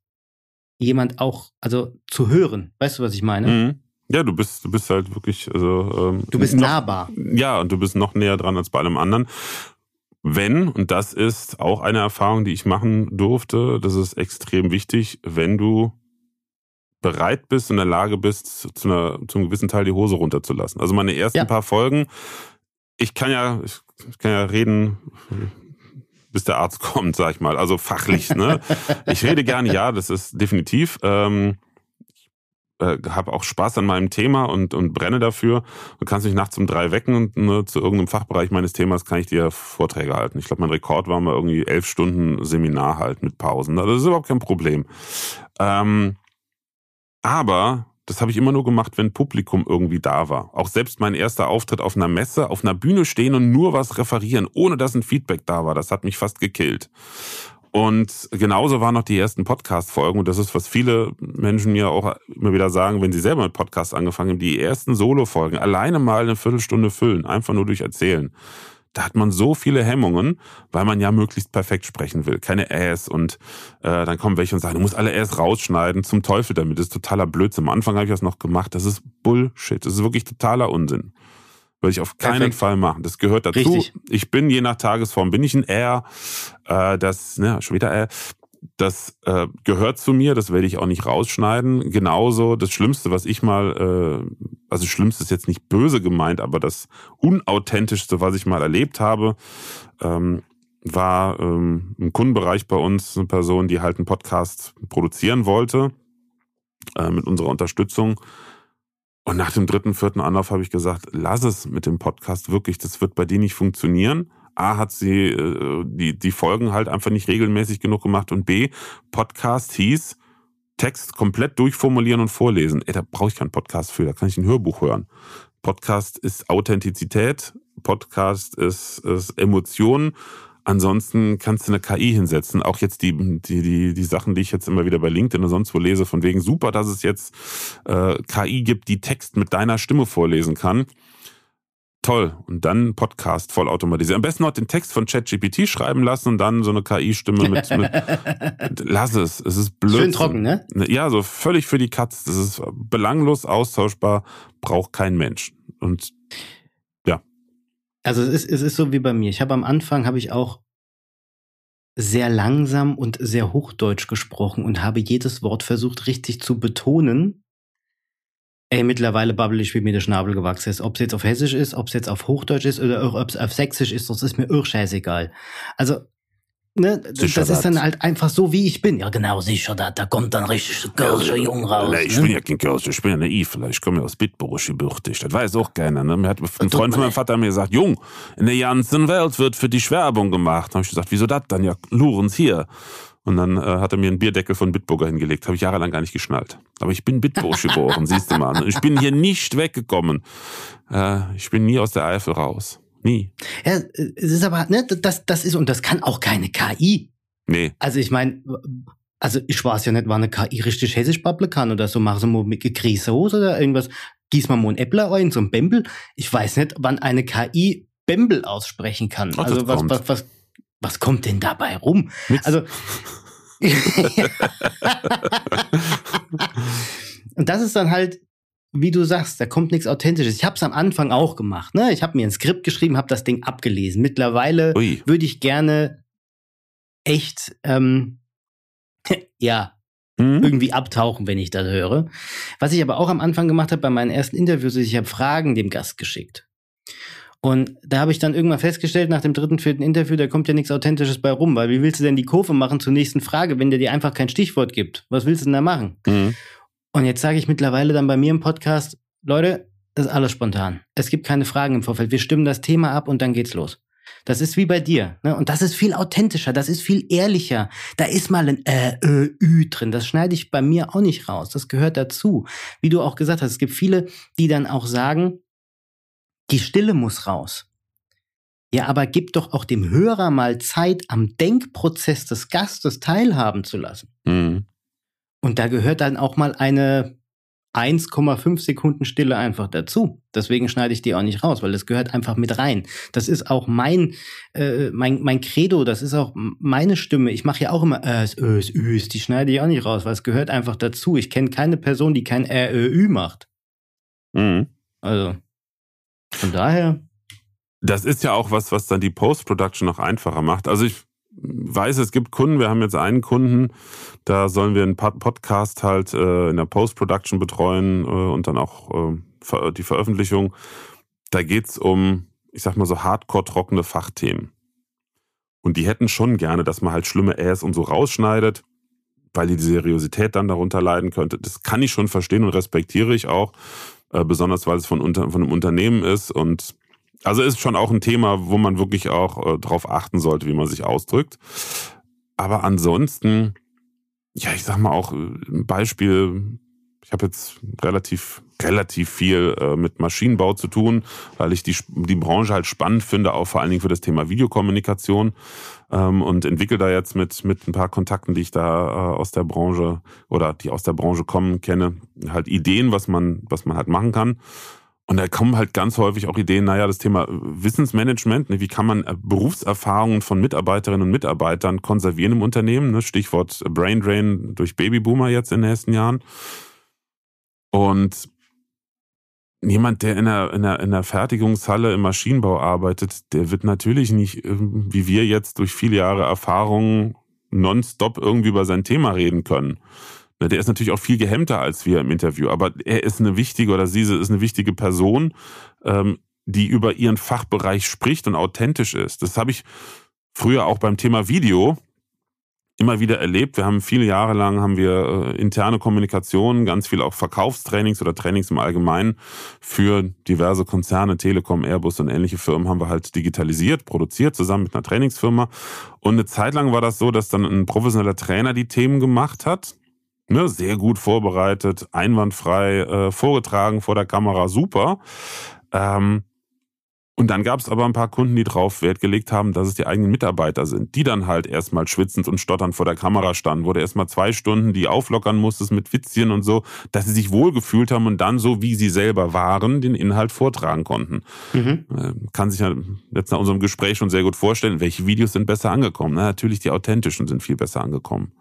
B: jemand auch, also zu hören. Weißt du, was ich meine? Mhm.
A: Ja, du bist, du bist halt wirklich, also ähm,
B: du bist noch, nahbar.
A: Ja, und du bist noch näher dran als bei allem anderen. Wenn, und das ist auch eine Erfahrung, die ich machen durfte, das ist extrem wichtig, wenn du bereit bist, in der Lage bist, zu, einer, zu einem gewissen Teil die Hose runterzulassen. Also meine ersten ja. paar Folgen, ich kann ja, ich kann ja reden, bis der Arzt kommt, sag ich mal. Also fachlich. Ne? ich rede gerne, ja, das ist definitiv. Ähm, äh, habe auch Spaß an meinem Thema und, und brenne dafür. Du kannst mich nachts um drei wecken und ne, zu irgendeinem Fachbereich meines Themas kann ich dir Vorträge halten. Ich glaube, mein Rekord war mal irgendwie elf Stunden Seminar halt mit Pausen. Also das ist überhaupt kein Problem. Ähm, aber das habe ich immer nur gemacht, wenn Publikum irgendwie da war. Auch selbst mein erster Auftritt auf einer Messe, auf einer Bühne stehen und nur was referieren, ohne dass ein Feedback da war, das hat mich fast gekillt. Und genauso waren noch die ersten Podcast-Folgen. Und das ist, was viele Menschen mir auch immer wieder sagen, wenn sie selber mit Podcasts angefangen haben, die ersten Solo-Folgen alleine mal eine Viertelstunde füllen, einfach nur durch Erzählen da hat man so viele Hemmungen, weil man ja möglichst perfekt sprechen will. Keine Äs und äh, dann kommen welche und sagen, du musst alle Äs rausschneiden, zum Teufel damit. Das ist totaler Blödsinn. Am Anfang habe ich das noch gemacht. Das ist Bullshit. Das ist wirklich totaler Unsinn. Würde ich auf keinen Perfekt. Fall machen. Das gehört dazu. Richtig. Ich bin je nach Tagesform, bin ich ein R, äh, das, ne, schon wieder R, das äh, gehört zu mir, das werde ich auch nicht rausschneiden. Genauso das Schlimmste, was ich mal, äh, also Schlimmste ist jetzt nicht böse gemeint, aber das Unauthentischste, was ich mal erlebt habe, ähm, war ähm, im Kundenbereich bei uns eine Person, die halt einen Podcast produzieren wollte äh, mit unserer Unterstützung. Und nach dem dritten, vierten Anlauf habe ich gesagt, lass es mit dem Podcast wirklich, das wird bei dir nicht funktionieren. A hat sie äh, die, die Folgen halt einfach nicht regelmäßig genug gemacht und B, Podcast hieß Text komplett durchformulieren und vorlesen. Ey, da brauche ich keinen Podcast für, da kann ich ein Hörbuch hören. Podcast ist Authentizität, Podcast ist, ist Emotionen. Ansonsten kannst du eine KI hinsetzen. Auch jetzt die, die, die, die Sachen, die ich jetzt immer wieder bei LinkedIn und sonst wo lese, von wegen super, dass es jetzt äh, KI gibt, die Text mit deiner Stimme vorlesen kann toll. Und dann Podcast vollautomatisiert. Am besten noch den Text von ChatGPT schreiben lassen und dann so eine KI-Stimme mit, mit, lass es. Es ist blöd.
B: Schön trocken, ne?
A: Ja, so völlig für die Katz. Das ist belanglos, austauschbar, braucht kein Mensch. Und ja.
B: Also es ist, es ist so wie bei mir. Ich habe am Anfang habe ich auch sehr langsam und sehr hochdeutsch gesprochen und habe jedes Wort versucht richtig zu betonen, Ey, mittlerweile babbel ich, wie mir der Schnabel gewachsen ist. Ob es jetzt auf Hessisch ist, ob es jetzt auf Hochdeutsch ist oder ob es auf Sächsisch ist, das ist mir irr scheißegal. Also, ne, sicher das ist dann halt einfach so, wie ich bin. Ja, genau, sicher, da, da kommt dann richtig Kirche Jung raus.
A: Nee, ich ne? bin ja kein Kirche, ich bin ja naiv. Ich komme ja aus Bitburg, gebürtig. Das weiß auch keiner. Ne? Mir hat ein Freund von meinem Vater mir gesagt, Jung, in der ganzen Welt wird für dich Werbung gemacht. Da habe ich gesagt, wieso das dann? Ja, Lorenz hier. Und dann äh, hat er mir einen Bierdeckel von Bitburger hingelegt. Habe ich jahrelang gar nicht geschnallt. Aber ich bin Bitburg geboren, siehst du mal. Ich bin hier nicht weggekommen. Äh, ich bin nie aus der Eifel raus. Nie.
B: Ja, es ist aber, ne, das, das ist, und das kann auch keine KI.
A: Nee.
B: Also ich meine, also ich weiß ja nicht, wann eine KI richtig hessisch babbeln kann oder so. Machen sie mal mit Grießhose oder irgendwas. Gieß mal mal ein Äppler rein, so ein Bembel. Ich weiß nicht, wann eine KI Bembel aussprechen kann.
A: Ach,
B: also was, was, was, was kommt denn dabei rum?
A: Nix.
B: Also und das ist dann halt, wie du sagst, da kommt nichts Authentisches. Ich habe es am Anfang auch gemacht. Ne? Ich habe mir ein Skript geschrieben, habe das Ding abgelesen. Mittlerweile würde ich gerne echt, ähm, ja,
A: Hm?
B: irgendwie abtauchen, wenn ich das höre. Was ich aber auch am Anfang gemacht habe bei meinen ersten Interviews, ist, ich habe Fragen dem Gast geschickt. Und da habe ich dann irgendwann festgestellt, nach dem dritten, vierten Interview, da kommt ja nichts Authentisches bei rum, weil wie willst du denn die Kurve machen zur nächsten Frage, wenn der dir einfach kein Stichwort gibt? Was willst du denn da machen?
A: Hm?
B: Und jetzt sage ich mittlerweile dann bei mir im Podcast, Leute, das ist alles spontan. Es gibt keine Fragen im Vorfeld. Wir stimmen das Thema ab und dann geht's los. Das ist wie bei dir. Ne? Und das ist viel authentischer, das ist viel ehrlicher. Da ist mal ein äh, ö, ü drin. Das schneide ich bei mir auch nicht raus. Das gehört dazu. Wie du auch gesagt hast, es gibt viele, die dann auch sagen, die Stille muss raus. Ja, aber gib doch auch dem Hörer mal Zeit, am Denkprozess des Gastes teilhaben zu lassen.
A: Hm.
B: Und da gehört dann auch mal eine 1,5 Sekunden Stille einfach dazu. Deswegen schneide ich die auch nicht raus, weil das gehört einfach mit rein. Das ist auch mein, äh, mein, mein Credo, das ist auch meine Stimme. Ich mache ja auch immer Ös, Ös, Üs, die schneide ich auch nicht raus, weil es gehört einfach dazu. Ich kenne keine Person, die kein R, Ö, Ü macht.
A: Hm.
B: Also, von daher,
A: Das ist ja auch was, was dann die Post-Production noch einfacher macht. Also ich weiß, es gibt Kunden, wir haben jetzt einen Kunden, da sollen wir einen Pod- Podcast halt äh, in der Post-Production betreuen äh, und dann auch äh, die Veröffentlichung. Da geht's um, ich sag mal so hardcore trockene Fachthemen. Und die hätten schon gerne, dass man halt schlimme Äs und so rausschneidet, weil die Seriosität dann darunter leiden könnte. Das kann ich schon verstehen und respektiere ich auch, äh, besonders weil es von, unter, von einem Unternehmen ist und also ist schon auch ein Thema, wo man wirklich auch äh, drauf achten sollte, wie man sich ausdrückt. Aber ansonsten, ja, ich sag mal auch äh, ein Beispiel, ich habe jetzt relativ, relativ viel äh, mit Maschinenbau zu tun, weil ich die, die Branche halt spannend finde, auch vor allen Dingen für das Thema Videokommunikation ähm, und entwickle da jetzt mit, mit ein paar Kontakten, die ich da äh, aus der Branche oder die aus der Branche kommen, kenne, halt Ideen, was man, was man halt machen kann. Und da kommen halt ganz häufig auch Ideen, naja, das Thema Wissensmanagement, ne, wie kann man äh, Berufserfahrungen von Mitarbeiterinnen und Mitarbeitern konservieren im Unternehmen, ne, Stichwort Brain Drain durch Babyboomer jetzt in den nächsten Jahren. Und jemand, der in der, in, der, in der Fertigungshalle im Maschinenbau arbeitet, der wird natürlich nicht, äh, wie wir jetzt durch viele Jahre Erfahrung nonstop irgendwie über sein Thema reden können. Ne, Der ist natürlich auch viel gehemmter als wir im Interview, aber er ist eine wichtige oder sie ist eine wichtige Person, ähm, die über ihren Fachbereich spricht und authentisch ist. Das habe ich früher auch beim Thema Video immer wieder erlebt. Wir haben viele Jahre lang haben wir äh, interne Kommunikation, ganz viel auch Verkaufstrainings oder Trainings im Allgemeinen für diverse Konzerne, Telekom, Airbus und ähnliche Firmen haben wir halt digitalisiert, produziert zusammen mit einer Trainingsfirma. Und eine Zeit lang war das so, dass dann ein professioneller Trainer die Themen gemacht hat. Ne, sehr gut vorbereitet, einwandfrei, äh, vorgetragen vor der Kamera, super. Ähm, und dann gab es aber ein paar Kunden, die drauf Wert gelegt haben, dass es die eigenen Mitarbeiter sind, die dann halt erstmal schwitzend und stotternd vor der Kamera standen, wo du erstmal zwei Stunden die auflockern musstest mit Witzchen und so, dass sie sich wohlgefühlt haben und dann so, wie sie selber waren, den Inhalt vortragen konnten.
B: mhm.
A: Äh, Kann sich ja jetzt nach unserem Gespräch schon sehr gut vorstellen, welche Videos sind besser angekommen. Na, natürlich die authentischen sind viel besser angekommen.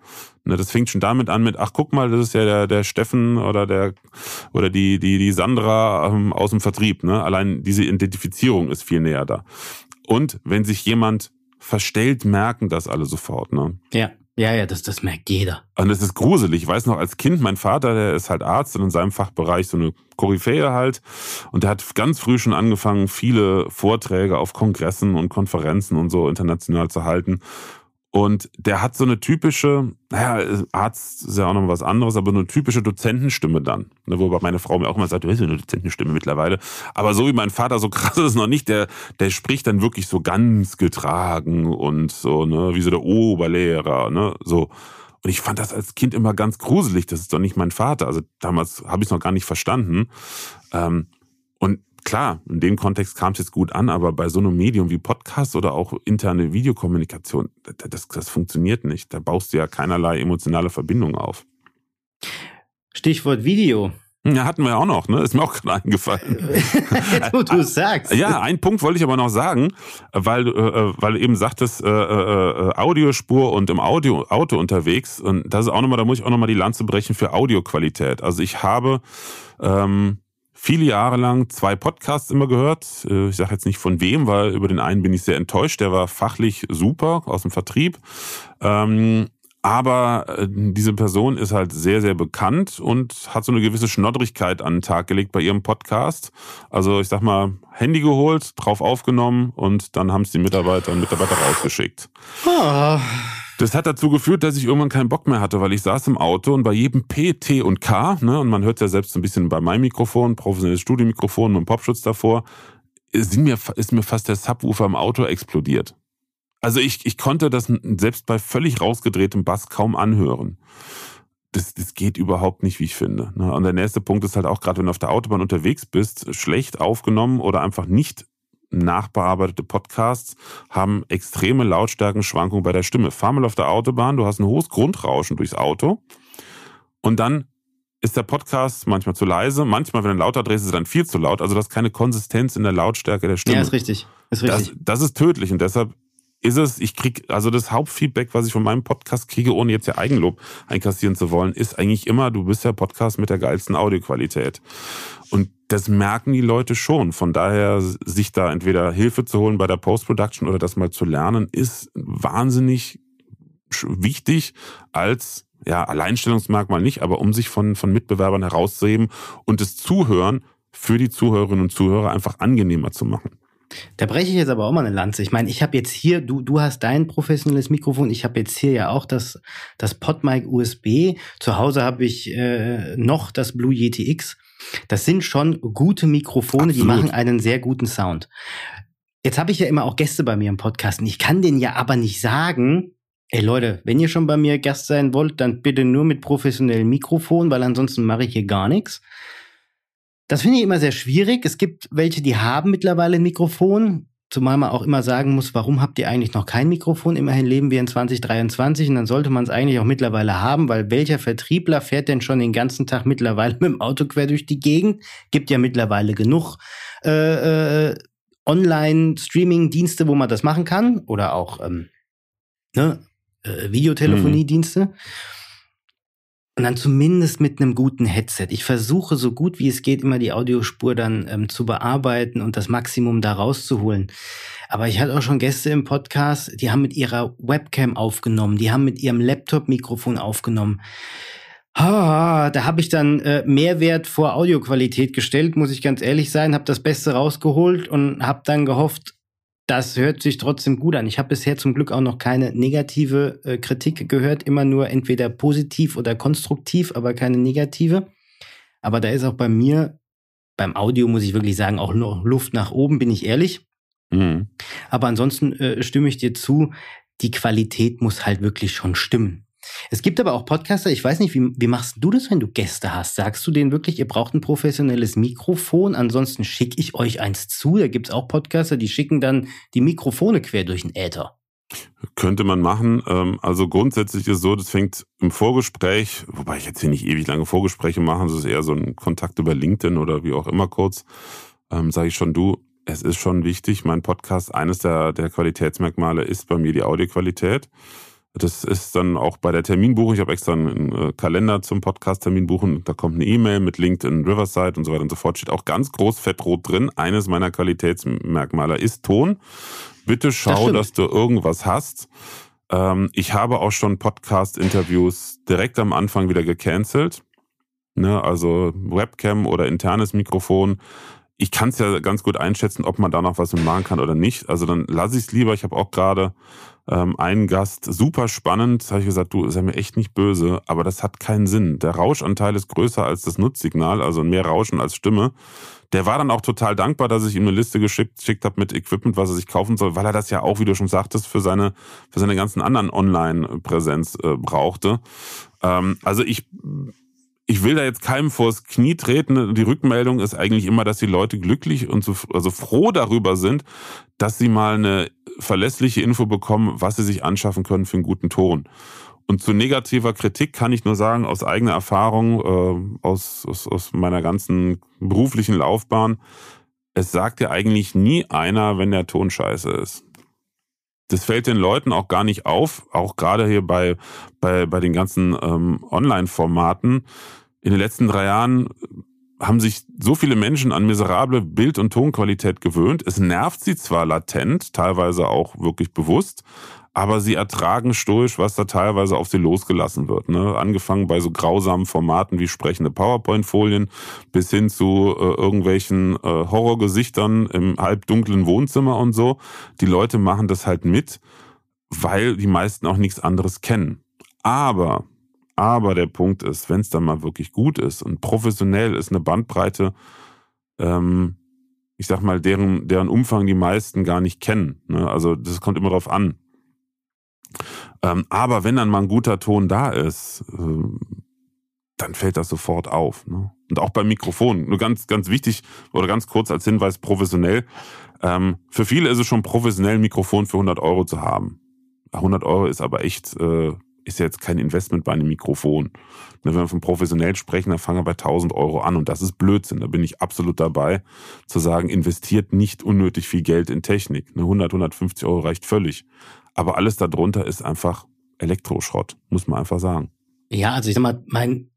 A: Ne, das fängt schon damit an mit, ach guck mal, das ist ja der, der Steffen oder der oder die, die, die Sandra ähm, aus dem Vertrieb. Ne? Allein diese Identifizierung ist viel näher da. Und wenn sich jemand verstellt, merken das alle sofort. Ne?
B: ja, ja, ja, das, das merkt jeder.
A: Und es ist gruselig. Ich weiß noch, als Kind, mein Vater, der ist halt Arzt und in seinem Fachbereich so eine Koryphäe halt. Und der hat ganz früh schon angefangen, viele Vorträge auf Kongressen und Konferenzen und so international zu halten. Und der hat so eine typische, naja, Arzt ist ja auch noch was anderes, aber eine typische Dozentenstimme dann. Ne, wobei meine Frau mir auch immer sagt, du hast ja eine Dozentenstimme mittlerweile. Aber so wie mein Vater, so krass ist es noch nicht. Der, der spricht dann wirklich so ganz getragen und so, ne, wie so der Oberlehrer, ne, so. Und ich fand das als Kind immer ganz gruselig. Das ist doch nicht mein Vater. Also damals habe ich es noch gar nicht verstanden. Ähm, und klar, in dem Kontext kam es jetzt gut an, aber bei so einem Medium wie Podcast oder auch interne Videokommunikation, das, das funktioniert nicht. Da baust du ja keinerlei emotionale Verbindung auf.
B: Stichwort Video.
A: Ja, hatten wir auch noch, ne? Ist mir auch gerade eingefallen.
B: Wo du sagst.
A: Ja, einen Punkt wollte ich aber noch sagen, weil, äh, weil du eben sagtest, äh, äh, Audiospur und im Audio, Auto unterwegs. Und das ist auch nochmal, da muss ich auch nochmal die Lanze brechen für Audioqualität. Also ich habe ähm, viele Jahre lang zwei Podcasts immer gehört. Äh, ich sage jetzt nicht von wem, weil über den einen bin ich sehr enttäuscht. Der war fachlich super aus dem Vertrieb. Ähm, aber äh, diese Person ist halt sehr, sehr bekannt und hat so eine gewisse Schnoddrigkeit an den Tag gelegt bei ihrem Podcast. Also ich sag mal, Handy geholt, drauf aufgenommen und dann haben es die Mitarbeiter und Mitarbeiter rausgeschickt. Oh. Das hat dazu geführt, dass ich irgendwann keinen Bock mehr hatte, weil ich saß im Auto und bei jedem P, T und K, ne, und man hört ja selbst ein bisschen bei meinem Mikrofon, professionelles Studiomikrofon dem Popschutz davor, ist mir, ist mir fast der Subwoofer im Auto explodiert. Also ich, ich konnte das selbst bei völlig rausgedrehtem Bass kaum anhören. Das, das geht überhaupt nicht, wie ich finde. Ne. Und der nächste Punkt ist halt auch gerade, wenn du auf der Autobahn unterwegs bist, schlecht aufgenommen oder einfach nicht nachbearbeitete Podcasts haben extreme Lautstärkenschwankungen bei der Stimme. Fahr mal auf der Autobahn, du hast ein hohes Grundrauschen durchs Auto und dann ist der Podcast manchmal zu leise, manchmal, wenn du lauter drehst, ist er dann viel zu laut. Also das ist keine Konsistenz in der Lautstärke der Stimme.
B: Ja, ist richtig. Ist richtig.
A: Das, das ist tödlich und deshalb ist es, ich krieg, also das Hauptfeedback, was ich von meinem Podcast kriege, ohne jetzt ja Eigenlob einkassieren zu wollen, ist eigentlich immer, du bist der Podcast mit der geilsten Audioqualität. Und das merken die Leute schon. Von daher, sich da entweder Hilfe zu holen bei der Post-Production oder das mal zu lernen, ist wahnsinnig wichtig als ja, Alleinstellungsmerkmal nicht, aber um sich von, von Mitbewerbern herauszuheben und das Zuhören für die Zuhörerinnen und Zuhörer einfach angenehmer zu machen.
B: Da breche ich jetzt aber auch mal eine Lanze. Ich meine, ich habe jetzt hier, du, du hast dein professionelles Mikrofon, ich habe jetzt hier ja auch das, das PodMic USB. Zu Hause habe ich äh, noch das Blue Yeti X. Das sind schon gute Mikrofone, Absolut. die machen einen sehr guten Sound. Jetzt habe ich ja immer auch Gäste bei mir im Podcast und ich kann denen ja aber nicht sagen, ey Leute, wenn ihr schon bei mir Gast sein wollt, dann bitte nur mit professionellem Mikrofon, weil ansonsten mache ich hier gar nichts. Das finde ich immer sehr schwierig. Es gibt welche, die haben mittlerweile ein Mikrofon, zumal man auch immer sagen muss, warum habt ihr eigentlich noch kein Mikrofon? Immerhin leben wir in 2023 und dann sollte man es eigentlich auch mittlerweile haben, weil welcher Vertriebler fährt denn schon den ganzen Tag mittlerweile mit dem Auto quer durch die Gegend? Gibt ja mittlerweile genug äh, äh, Online-Streaming-Dienste, wo man das machen kann oder auch ähm, ne, äh, Videotelephoniedienste. Mhm und dann zumindest mit einem guten Headset. Ich versuche so gut wie es geht immer die Audiospur dann ähm, zu bearbeiten und das Maximum da rauszuholen. Aber ich hatte auch schon Gäste im Podcast, die haben mit ihrer Webcam aufgenommen, die haben mit ihrem Laptop-Mikrofon aufgenommen. Ah, da habe ich dann äh, Mehrwert vor Audioqualität gestellt, muss ich ganz ehrlich sein, habe das Beste rausgeholt und habe dann gehofft, das hört sich trotzdem gut an. Ich habe bisher zum Glück auch noch keine negative äh, Kritik gehört, immer nur entweder positiv oder konstruktiv, aber keine negative. Aber da ist auch bei mir, beim Audio muss ich wirklich sagen, auch noch Luft nach oben, bin ich ehrlich. Mhm. Aber ansonsten äh, stimme ich dir zu, die Qualität muss halt wirklich schon stimmen. Es gibt aber auch Podcaster, ich weiß nicht, wie, wie machst du das, wenn du Gäste hast? Sagst du denen wirklich, ihr braucht ein professionelles Mikrofon, ansonsten schicke ich euch eins zu? Da gibt es auch Podcaster, die schicken dann die Mikrofone quer durch den Äther.
A: Könnte man machen. Ähm, also grundsätzlich ist es so, das fängt im Vorgespräch, wobei ich jetzt hier nicht ewig lange Vorgespräche mache, das ist eher so ein Kontakt über LinkedIn oder wie auch immer kurz, ähm, sage ich schon, du, es ist schon wichtig, mein Podcast, eines der, der Qualitätsmerkmale ist bei mir die Audioqualität. Das ist dann auch bei der Terminbuchung. Ich habe extra einen äh, Kalender zum Podcast-Termin buchen. Da kommt eine E-Mail mit LinkedIn, Riverside und so weiter und so fort. Steht auch ganz groß fettrot drin. Eines meiner Qualitätsmerkmale ist Ton. Bitte schau, das dass du irgendwas hast. Ähm, ich habe auch schon Podcast-Interviews direkt am Anfang wieder gecancelt. Ne, also Webcam oder internes Mikrofon ich kann es ja ganz gut einschätzen, ob man da noch was machen kann oder nicht. Also dann lasse ich es lieber. Ich habe auch gerade ähm, einen Gast, super spannend, habe ich gesagt, du, sei mir echt nicht böse, aber das hat keinen Sinn. Der Rauschanteil ist größer als das Nutzsignal, also mehr Rauschen als Stimme. Der war dann auch total dankbar, dass ich ihm eine Liste geschickt, geschickt habe mit Equipment, was er sich kaufen soll, weil er das ja auch, wie du schon sagtest, für seine, für seine ganzen anderen Online-Präsenz äh, brauchte. Ähm, also ich ich will da jetzt keinem vors Knie treten. Die Rückmeldung ist eigentlich immer, dass die Leute glücklich und so, also froh darüber sind, dass sie mal eine verlässliche Info bekommen, was sie sich anschaffen können für einen guten Ton. Und zu negativer Kritik kann ich nur sagen, aus eigener Erfahrung, äh, aus, aus, aus meiner ganzen beruflichen Laufbahn, es sagt ja eigentlich nie einer, wenn der Ton scheiße ist. Das fällt den Leuten auch gar nicht auf, auch gerade hier bei, bei, bei den ganzen ähm, Online-Formaten. In den letzten drei Jahren haben sich so viele Menschen an miserable Bild- und Tonqualität gewöhnt. Es nervt sie zwar latent, teilweise auch wirklich bewusst, aber sie ertragen stoisch, was da teilweise auf sie losgelassen wird. Ne? Angefangen bei so grausamen Formaten wie sprechende PowerPoint-Folien bis hin zu äh, irgendwelchen äh, Horrorgesichtern im halbdunklen Wohnzimmer und so. Die Leute machen das halt mit, weil die meisten auch nichts anderes kennen. Aber, aber der Punkt ist, wenn es dann mal wirklich gut ist und professionell ist eine Bandbreite, ähm, ich sag mal, deren, deren Umfang die meisten gar nicht kennen. Ne? Also das kommt immer darauf an ähm, aber wenn dann mal ein guter Ton da ist, äh, dann fällt das sofort auf. Ne? Und auch beim Mikrofon. Nur ganz, ganz wichtig oder ganz kurz als Hinweis professionell. Ähm, für viele ist es schon professionell, ein Mikrofon für 100 Euro zu haben. 100 Euro ist aber echt, äh, ist ja jetzt kein Investment bei einem Mikrofon. Wenn wir von professionell sprechen, dann fangen wir bei 1000 Euro an und das ist Blödsinn. Da bin ich absolut dabei, zu sagen, investiert nicht unnötig viel Geld in Technik. Eine 100, 150 Euro reicht völlig. Aber alles darunter ist einfach Elektroschrott, muss man einfach sagen.
B: Ja, also ich sag mal, mein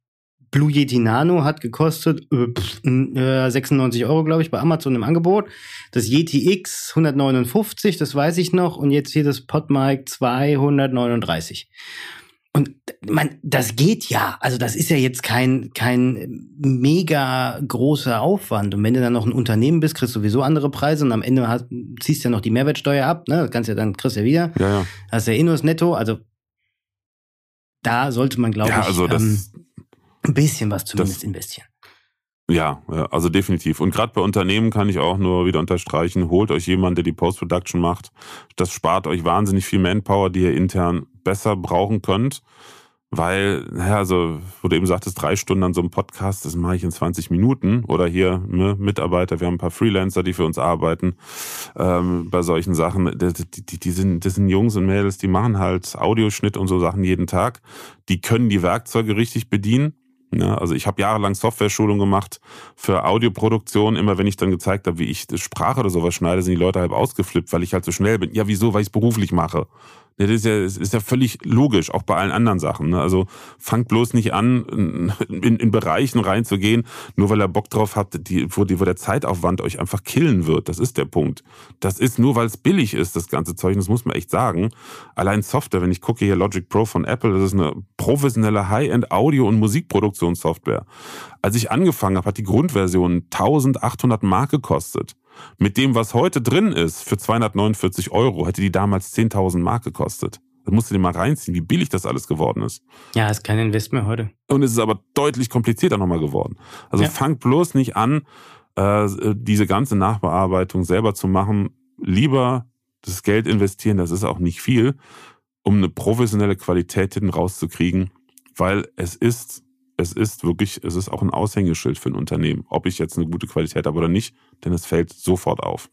B: Blue Yeti Nano hat gekostet äh, 96 Euro, glaube ich, bei Amazon im Angebot. Das Yeti X 159, das weiß ich noch. Und jetzt hier das PodMic 239. Und man, das geht ja. Also das ist ja jetzt kein, kein mega großer Aufwand. Und wenn du dann noch ein Unternehmen bist, kriegst du sowieso andere Preise und am Ende hast, ziehst du ja noch die Mehrwertsteuer ab. Ne? Das kannst ja dann, kriegst du ja wieder.
A: Ja, ja.
B: Hast ja eh nur das Netto. Also da sollte man, glaube
A: ja, also
B: ich, ähm, ein bisschen was zumindest
A: das,
B: investieren.
A: Ja, also definitiv. Und gerade bei Unternehmen kann ich auch nur wieder unterstreichen, holt euch jemanden, der die Post-Production macht. Das spart euch wahnsinnig viel Manpower, die ihr intern besser brauchen könnt. Weil, naja, also, wo du eben sagtest, drei Stunden an so einem Podcast, das mache ich in 20 Minuten. Oder hier, ne, Mitarbeiter, wir haben ein paar Freelancer, die für uns arbeiten ähm, bei solchen Sachen. Die, die, die, sind, das sind Jungs und Mädels, die machen halt Audioschnitt und so Sachen jeden Tag. Die können die Werkzeuge richtig bedienen. Ja, also ich habe jahrelang Software-Schulung gemacht für Audioproduktion. Immer wenn ich dann gezeigt habe, wie ich Sprache oder sowas schneide, sind die Leute halb ausgeflippt, weil ich halt so schnell bin. Ja, wieso? Weil ich es beruflich mache. Das ist ja, das ist ja völlig logisch, auch bei allen anderen Sachen. Ne? Also fangt bloß nicht an, in, in Bereichen reinzugehen, nur weil er Bock drauf hat, die, wo, die, wo der Zeitaufwand euch einfach killen wird. Das ist der Punkt. Das ist nur, weil es billig ist, das ganze Zeug. das muss man echt sagen. Allein Software, wenn ich gucke hier Logic Pro von Apple, das ist eine professionelle High-End Audio- und Musikproduktionssoftware. Als ich angefangen habe, hat die Grundversion 1800 Mark gekostet. Mit dem, was heute drin ist, für 249 Euro, hätte die damals 10.000 Mark gekostet. Da musst du dir mal reinziehen, wie billig das alles geworden ist.
B: Ja, ist kein Invest mehr heute.
A: Und es ist aber deutlich komplizierter nochmal geworden. Also ja. fangt bloß nicht an, äh, diese ganze Nachbearbeitung selber zu machen. Lieber das Geld investieren, das ist auch nicht viel, um eine professionelle Qualität hinten rauszukriegen, weil es ist es ist wirklich, es ist auch ein Aushängeschild für ein Unternehmen, ob ich jetzt eine gute Qualität habe oder nicht, denn es fällt sofort auf.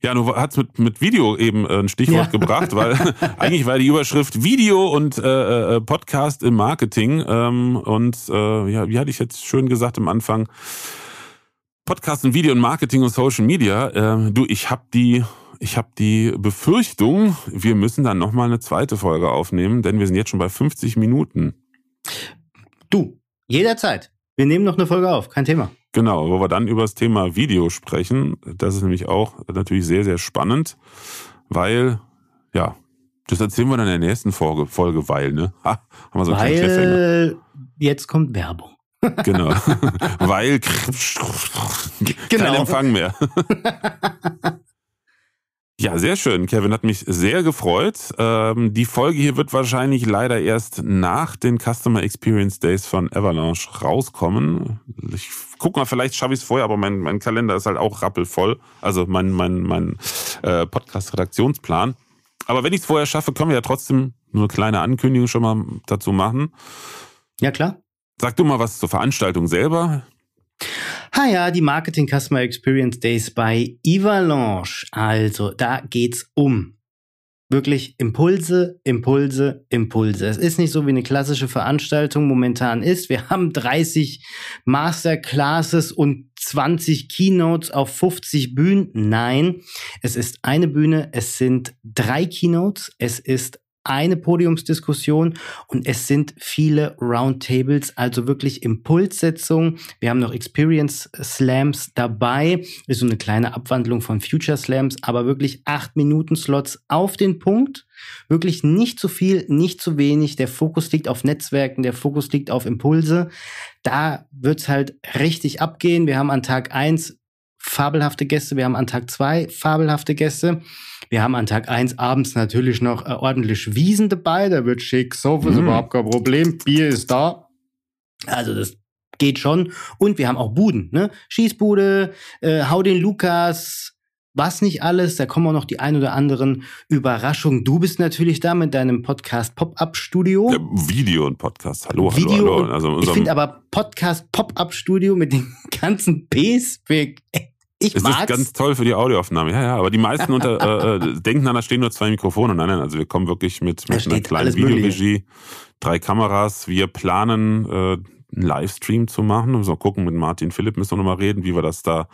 A: Ja, du hast mit, mit Video eben äh, ein Stichwort ja. gebracht, weil eigentlich war die Überschrift Video und äh, äh, Podcast im Marketing. Ähm, und äh, ja, wie hatte ich jetzt schön gesagt am Anfang, Podcast und Video und Marketing und Social Media. Äh, du, ich habe die ich habe die Befürchtung, wir müssen dann nochmal eine zweite Folge aufnehmen, denn wir sind jetzt schon bei 50 Minuten.
B: Du, jederzeit. Wir nehmen noch eine Folge auf, kein Thema.
A: Genau, wo wir dann über das Thema Video sprechen. Das ist nämlich auch natürlich sehr, sehr spannend, weil, ja, das erzählen wir dann in der nächsten Folge, Folge weil, ne? Ha,
B: haben wir so einen weil jetzt kommt Werbung.
A: genau. Weil genau. kein Empfang mehr. Ja, sehr schön. Kevin hat mich sehr gefreut. Ähm, die Folge hier wird wahrscheinlich leider erst nach den Customer Experience Days von Avalanche rauskommen. Ich guck mal, vielleicht schaffe ich es vorher, aber mein, mein Kalender ist halt auch rappelvoll. Also mein, mein, mein äh, Podcast-Redaktionsplan. Aber wenn ich es vorher schaffe, können wir ja trotzdem nur eine kleine Ankündigung schon mal dazu machen.
B: Ja, klar.
A: Sag du mal was zur Veranstaltung selber.
B: Ha ja, die Marketing Customer Experience Days bei Avalanche. Also, da geht's um wirklich Impulse, Impulse, Impulse. Es ist nicht so wie eine klassische Veranstaltung momentan ist. Wir haben 30 Masterclasses und 20 Keynotes auf 50 Bühnen. Nein, es ist eine Bühne, es sind drei Keynotes, es ist eine Podiumsdiskussion und es sind viele Roundtables, also wirklich Impulssetzung. Wir haben noch Experience Slams dabei, ist so eine kleine Abwandlung von Future Slams, aber wirklich acht Minuten Slots auf den Punkt. Wirklich nicht zu viel, nicht zu wenig. Der Fokus liegt auf Netzwerken, der Fokus liegt auf Impulse. Da wird's halt richtig abgehen. Wir haben an Tag eins fabelhafte Gäste, wir haben an Tag zwei fabelhafte Gäste. Wir haben an Tag eins abends natürlich noch äh, ordentlich Wiesen dabei, da wird schick, Sofa ist mm. überhaupt kein Problem, Bier ist da. Also das geht schon. Und wir haben auch Buden, ne? Schießbude, äh, Hau den Lukas, was nicht alles, da kommen auch noch die ein oder anderen Überraschungen. Du bist natürlich da mit deinem Podcast Pop-Up Studio. Ja,
A: Video und Podcast. Hallo, Video hallo, hallo.
B: Also ich finde aber Podcast Pop-Up Studio mit den ganzen Ps
A: ich es mag's. ist ganz toll für die Audioaufnahme, ja, ja. Aber die meisten unter, äh, äh, denken dann, da stehen nur zwei Mikrofone. Nein, nein, also wir kommen wirklich mit, mit einer kleinen Videoregie, drei Kameras. Wir planen, äh, einen Livestream zu machen. Wir müssen mal gucken, mit Martin Philipp müssen wir nochmal reden, wie wir das da,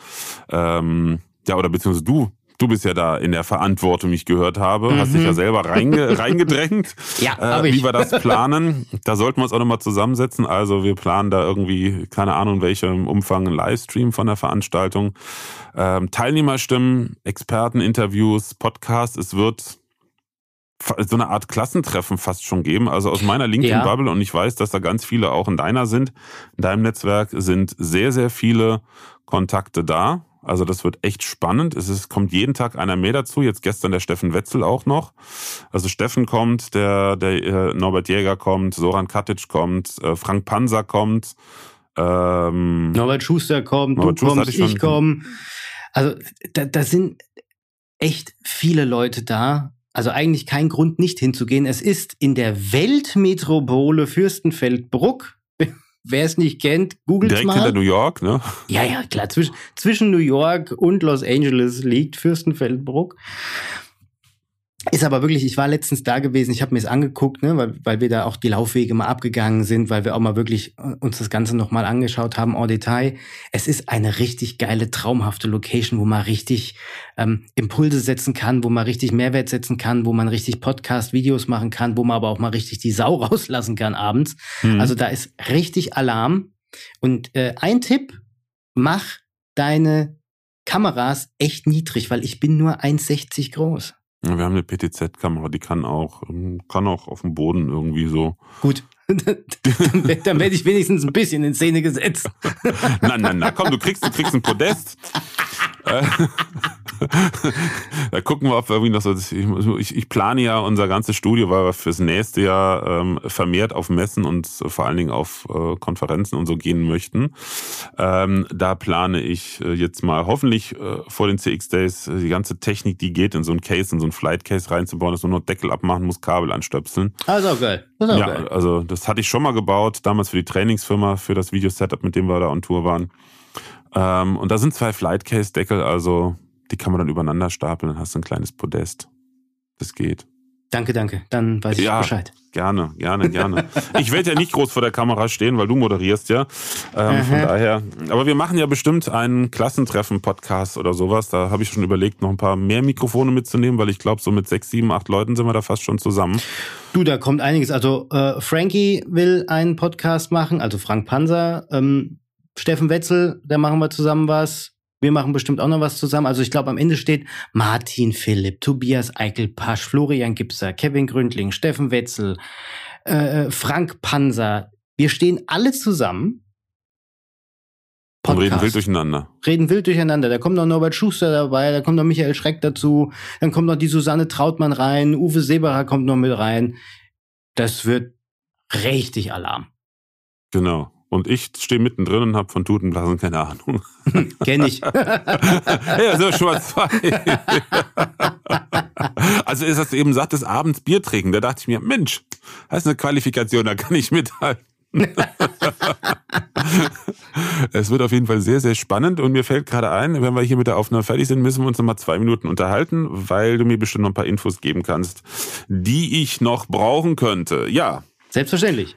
A: ähm, ja, oder beziehungsweise du Du bist ja da in der Verantwortung, wie ich gehört habe. Mhm. Hast dich ja mhm. selber reinge reingedrängt.
B: ja,
A: äh, wie wir das planen. Da sollten wir uns auch nochmal zusammensetzen. Also wir planen da irgendwie, keine Ahnung, welchem Umfang ein Livestream von der Veranstaltung. Ähm, Teilnehmerstimmen, Experteninterviews, Podcast. Es wird so eine Art Klassentreffen fast schon geben. Also aus meiner LinkedIn-Bubble, ja. und ich weiß, dass da ganz viele auch in deiner sind, in deinem Netzwerk sind sehr, sehr viele Kontakte da. Also das wird echt spannend. Es ist, kommt jeden Tag einer mehr dazu. Jetzt gestern der Steffen Wetzel auch noch. Also Steffen kommt, der, der äh, Norbert Jäger kommt, Soran Katic kommt, äh, Frank Panzer kommt.
B: Ähm, Norbert Schuster kommt, Norbert du Schuster kommst, ich, ich komme. Also da, da sind echt viele Leute da. Also eigentlich kein Grund, nicht hinzugehen. Es ist in der Weltmetropole Fürstenfeldbruck Wer es nicht kennt, googelt
A: Direkt
B: mal.
A: hinter New York, ne?
B: Ja, ja, klar. Zwisch, zwischen New York und Los Angeles liegt Fürstenfeldbruck. Ist aber wirklich, ich war letztens da gewesen, ich habe mir es angeguckt, ne, weil, weil wir da auch die Laufwege mal abgegangen sind, weil wir auch mal wirklich äh, uns das Ganze nochmal angeschaut haben en Detail. Es ist eine richtig geile, traumhafte Location, wo man richtig ähm, Impulse setzen kann, wo man richtig Mehrwert setzen kann, wo man richtig Podcast-Videos machen kann, wo man aber auch mal richtig die Sau rauslassen kann abends. Mhm. Also da ist richtig Alarm. Und äh, ein Tipp, mach deine Kameras echt niedrig, weil ich bin nur 1,60 groß.
A: Wir haben eine PTZ-Kamera, die kann auch, ähm, kann auch auf dem Boden irgendwie so.
B: Gut. dann, dann werde ich wenigstens ein bisschen in Szene gesetzt.
A: nein, nein, nein, komm, du kriegst, du kriegst ein Podest. Da gucken wir, ob wir irgendwie noch so. Ich, ich plane ja unser ganzes Studio, weil wir fürs nächste Jahr ähm, vermehrt auf Messen und vor allen Dingen auf äh, Konferenzen und so gehen möchten. Ähm, da plane ich äh, jetzt mal hoffentlich äh, vor den CX Days äh, die ganze Technik, die geht, in so ein Case, in so ein Flight Case reinzubauen, dass man nur Deckel abmachen muss, Kabel anstöpseln.
B: Also geil. Auch
A: ja,
B: geil.
A: also das hatte ich schon mal gebaut, damals für die Trainingsfirma, für das Video-Setup, mit dem wir da on Tour waren. Ähm, und da sind zwei Flight Case Deckel, also die kann man dann übereinander stapeln, dann hast du ein kleines Podest. Das geht.
B: Danke, danke. Dann weiß ich
A: ja,
B: Bescheid.
A: Gerne, gerne, gerne. ich werde ja nicht groß vor der Kamera stehen, weil du moderierst ja. Ähm, von daher. Aber wir machen ja bestimmt einen Klassentreffen-Podcast oder sowas. Da habe ich schon überlegt, noch ein paar mehr Mikrofone mitzunehmen, weil ich glaube, so mit sechs, sieben, acht Leuten sind wir da fast schon zusammen.
B: Du, da kommt einiges. Also äh, Frankie will einen Podcast machen, also Frank Panzer. Ähm, Steffen Wetzel, da machen wir zusammen was. Wir machen bestimmt auch noch was zusammen. Also ich glaube, am Ende steht Martin Philipp, Tobias Eichelpasch, Florian Gipser, Kevin Gründling, Steffen Wetzel, äh, Frank Panser. Wir stehen alle zusammen
A: Podcast. Und reden wild durcheinander.
B: Reden wild durcheinander. Da kommt noch Norbert Schuster dabei, da kommt noch Michael Schreck dazu, dann kommt noch die Susanne Trautmann rein, Uwe Seberer kommt noch mit rein. Das wird richtig Alarm.
A: Genau. Und ich stehe mittendrin und habe von Tutenblasen keine Ahnung.
B: Kenn ich.
A: ja, so zwei. also ist das eben satt des Abends Bier trinken. Da dachte ich mir, Mensch, das ist eine Qualifikation, da kann ich mithalten. es wird auf jeden Fall sehr, sehr spannend und mir fällt gerade ein, wenn wir hier mit der Aufnahme fertig sind, müssen wir uns noch mal zwei Minuten unterhalten, weil du mir bestimmt noch ein paar Infos geben kannst, die ich noch brauchen könnte. Ja.
B: Selbstverständlich.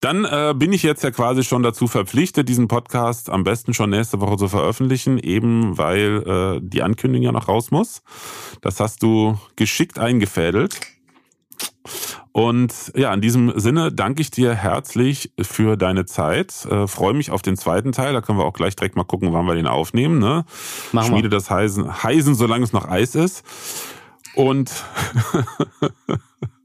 A: Dann äh, bin ich jetzt ja quasi schon dazu verpflichtet, diesen Podcast am besten schon nächste Woche zu veröffentlichen, eben weil äh, die Ankündigung ja noch raus muss. Das hast du geschickt eingefädelt. Und ja, in diesem Sinne danke ich dir herzlich für deine Zeit. Äh, Freue mich auf den zweiten Teil. Da können wir auch gleich direkt mal gucken, wann wir den aufnehmen. Ne? Machen Schmiede wir. das Heisen, Heisen, solange es noch Eis ist. Und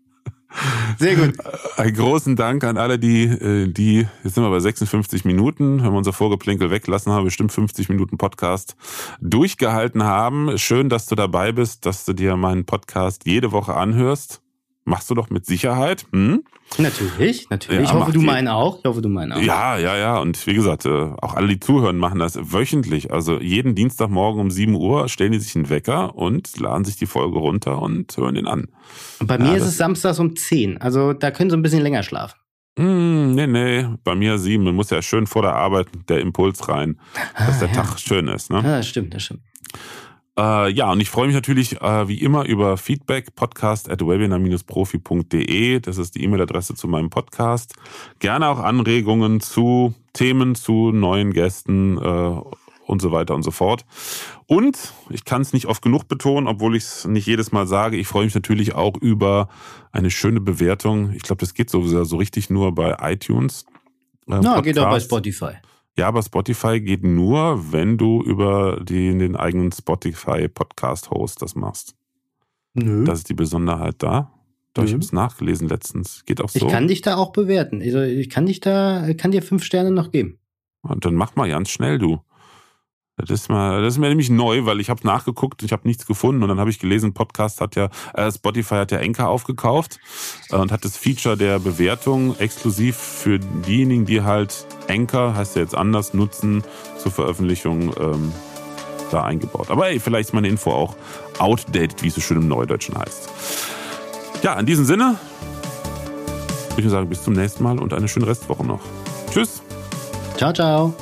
B: Sehr gut.
A: Einen großen Dank an alle, die, äh, die, jetzt sind wir bei 56 Minuten, wenn wir unser Vorgeplinkel weglassen haben, bestimmt 50 Minuten Podcast durchgehalten haben. Schön, dass du dabei bist, dass du dir meinen Podcast jede Woche anhörst. Machst du doch mit Sicherheit. Hm?
B: Natürlich, natürlich. Ja, ich hoffe, du meinen auch. Ich hoffe, du meinen auch.
A: Ja, ja, ja. Und wie gesagt, äh, auch alle, die zuhören, machen das wöchentlich. Also jeden Dienstagmorgen um 7 Uhr stellen die sich einen Wecker und laden sich die Folge runter und hören den an.
B: Und bei mir ja, ist es samstags um 10. Also da können sie ein bisschen länger schlafen.
A: Mm, nee, nee, bei mir sieben. Man muss ja schön vor der Arbeit der Impuls rein, dass ah, der ja. Tag schön ist. Ne?
B: Ja, das stimmt, das stimmt.
A: Äh, ja, und ich freue mich natürlich äh, wie immer über Feedback, podcast at webinar-profi.de. Das ist die E-Mail-Adresse zu meinem Podcast. Gerne auch Anregungen zu Themen, zu neuen Gästen äh, und so weiter und so fort. Und ich kann es nicht oft genug betonen, obwohl ich es nicht jedes Mal sage, ich freue mich natürlich auch über eine schöne Bewertung. Ich glaube, das geht sowieso so richtig nur bei iTunes.
B: Äh, Na, geht auch bei Spotify.
A: Ja, aber Spotify geht nur, wenn du über die, den eigenen Spotify Podcast Host das machst. Nö. Das ist die Besonderheit da. Doch, ich habe es nachgelesen letztens. Geht auch so.
B: Ich kann dich da auch bewerten. Also ich kann dich da, kann dir fünf Sterne noch geben.
A: Und dann mach mal ganz schnell, du. Das ist, mal, das ist mir nämlich neu, weil ich habe nachgeguckt, ich habe nichts gefunden und dann habe ich gelesen, Podcast hat ja, äh, Spotify hat ja Enker aufgekauft äh, und hat das Feature der Bewertung exklusiv für diejenigen, die halt Enker, heißt ja jetzt anders, nutzen zur Veröffentlichung ähm, da eingebaut. Aber ey, vielleicht ist meine Info auch outdated, wie es so schön im Neudeutschen heißt. Ja, in diesem Sinne würde ich sagen, bis zum nächsten Mal und eine schöne Restwoche noch. Tschüss.
B: Ciao, ciao.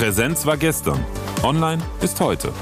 A: Präsenz war gestern. Online ist heute.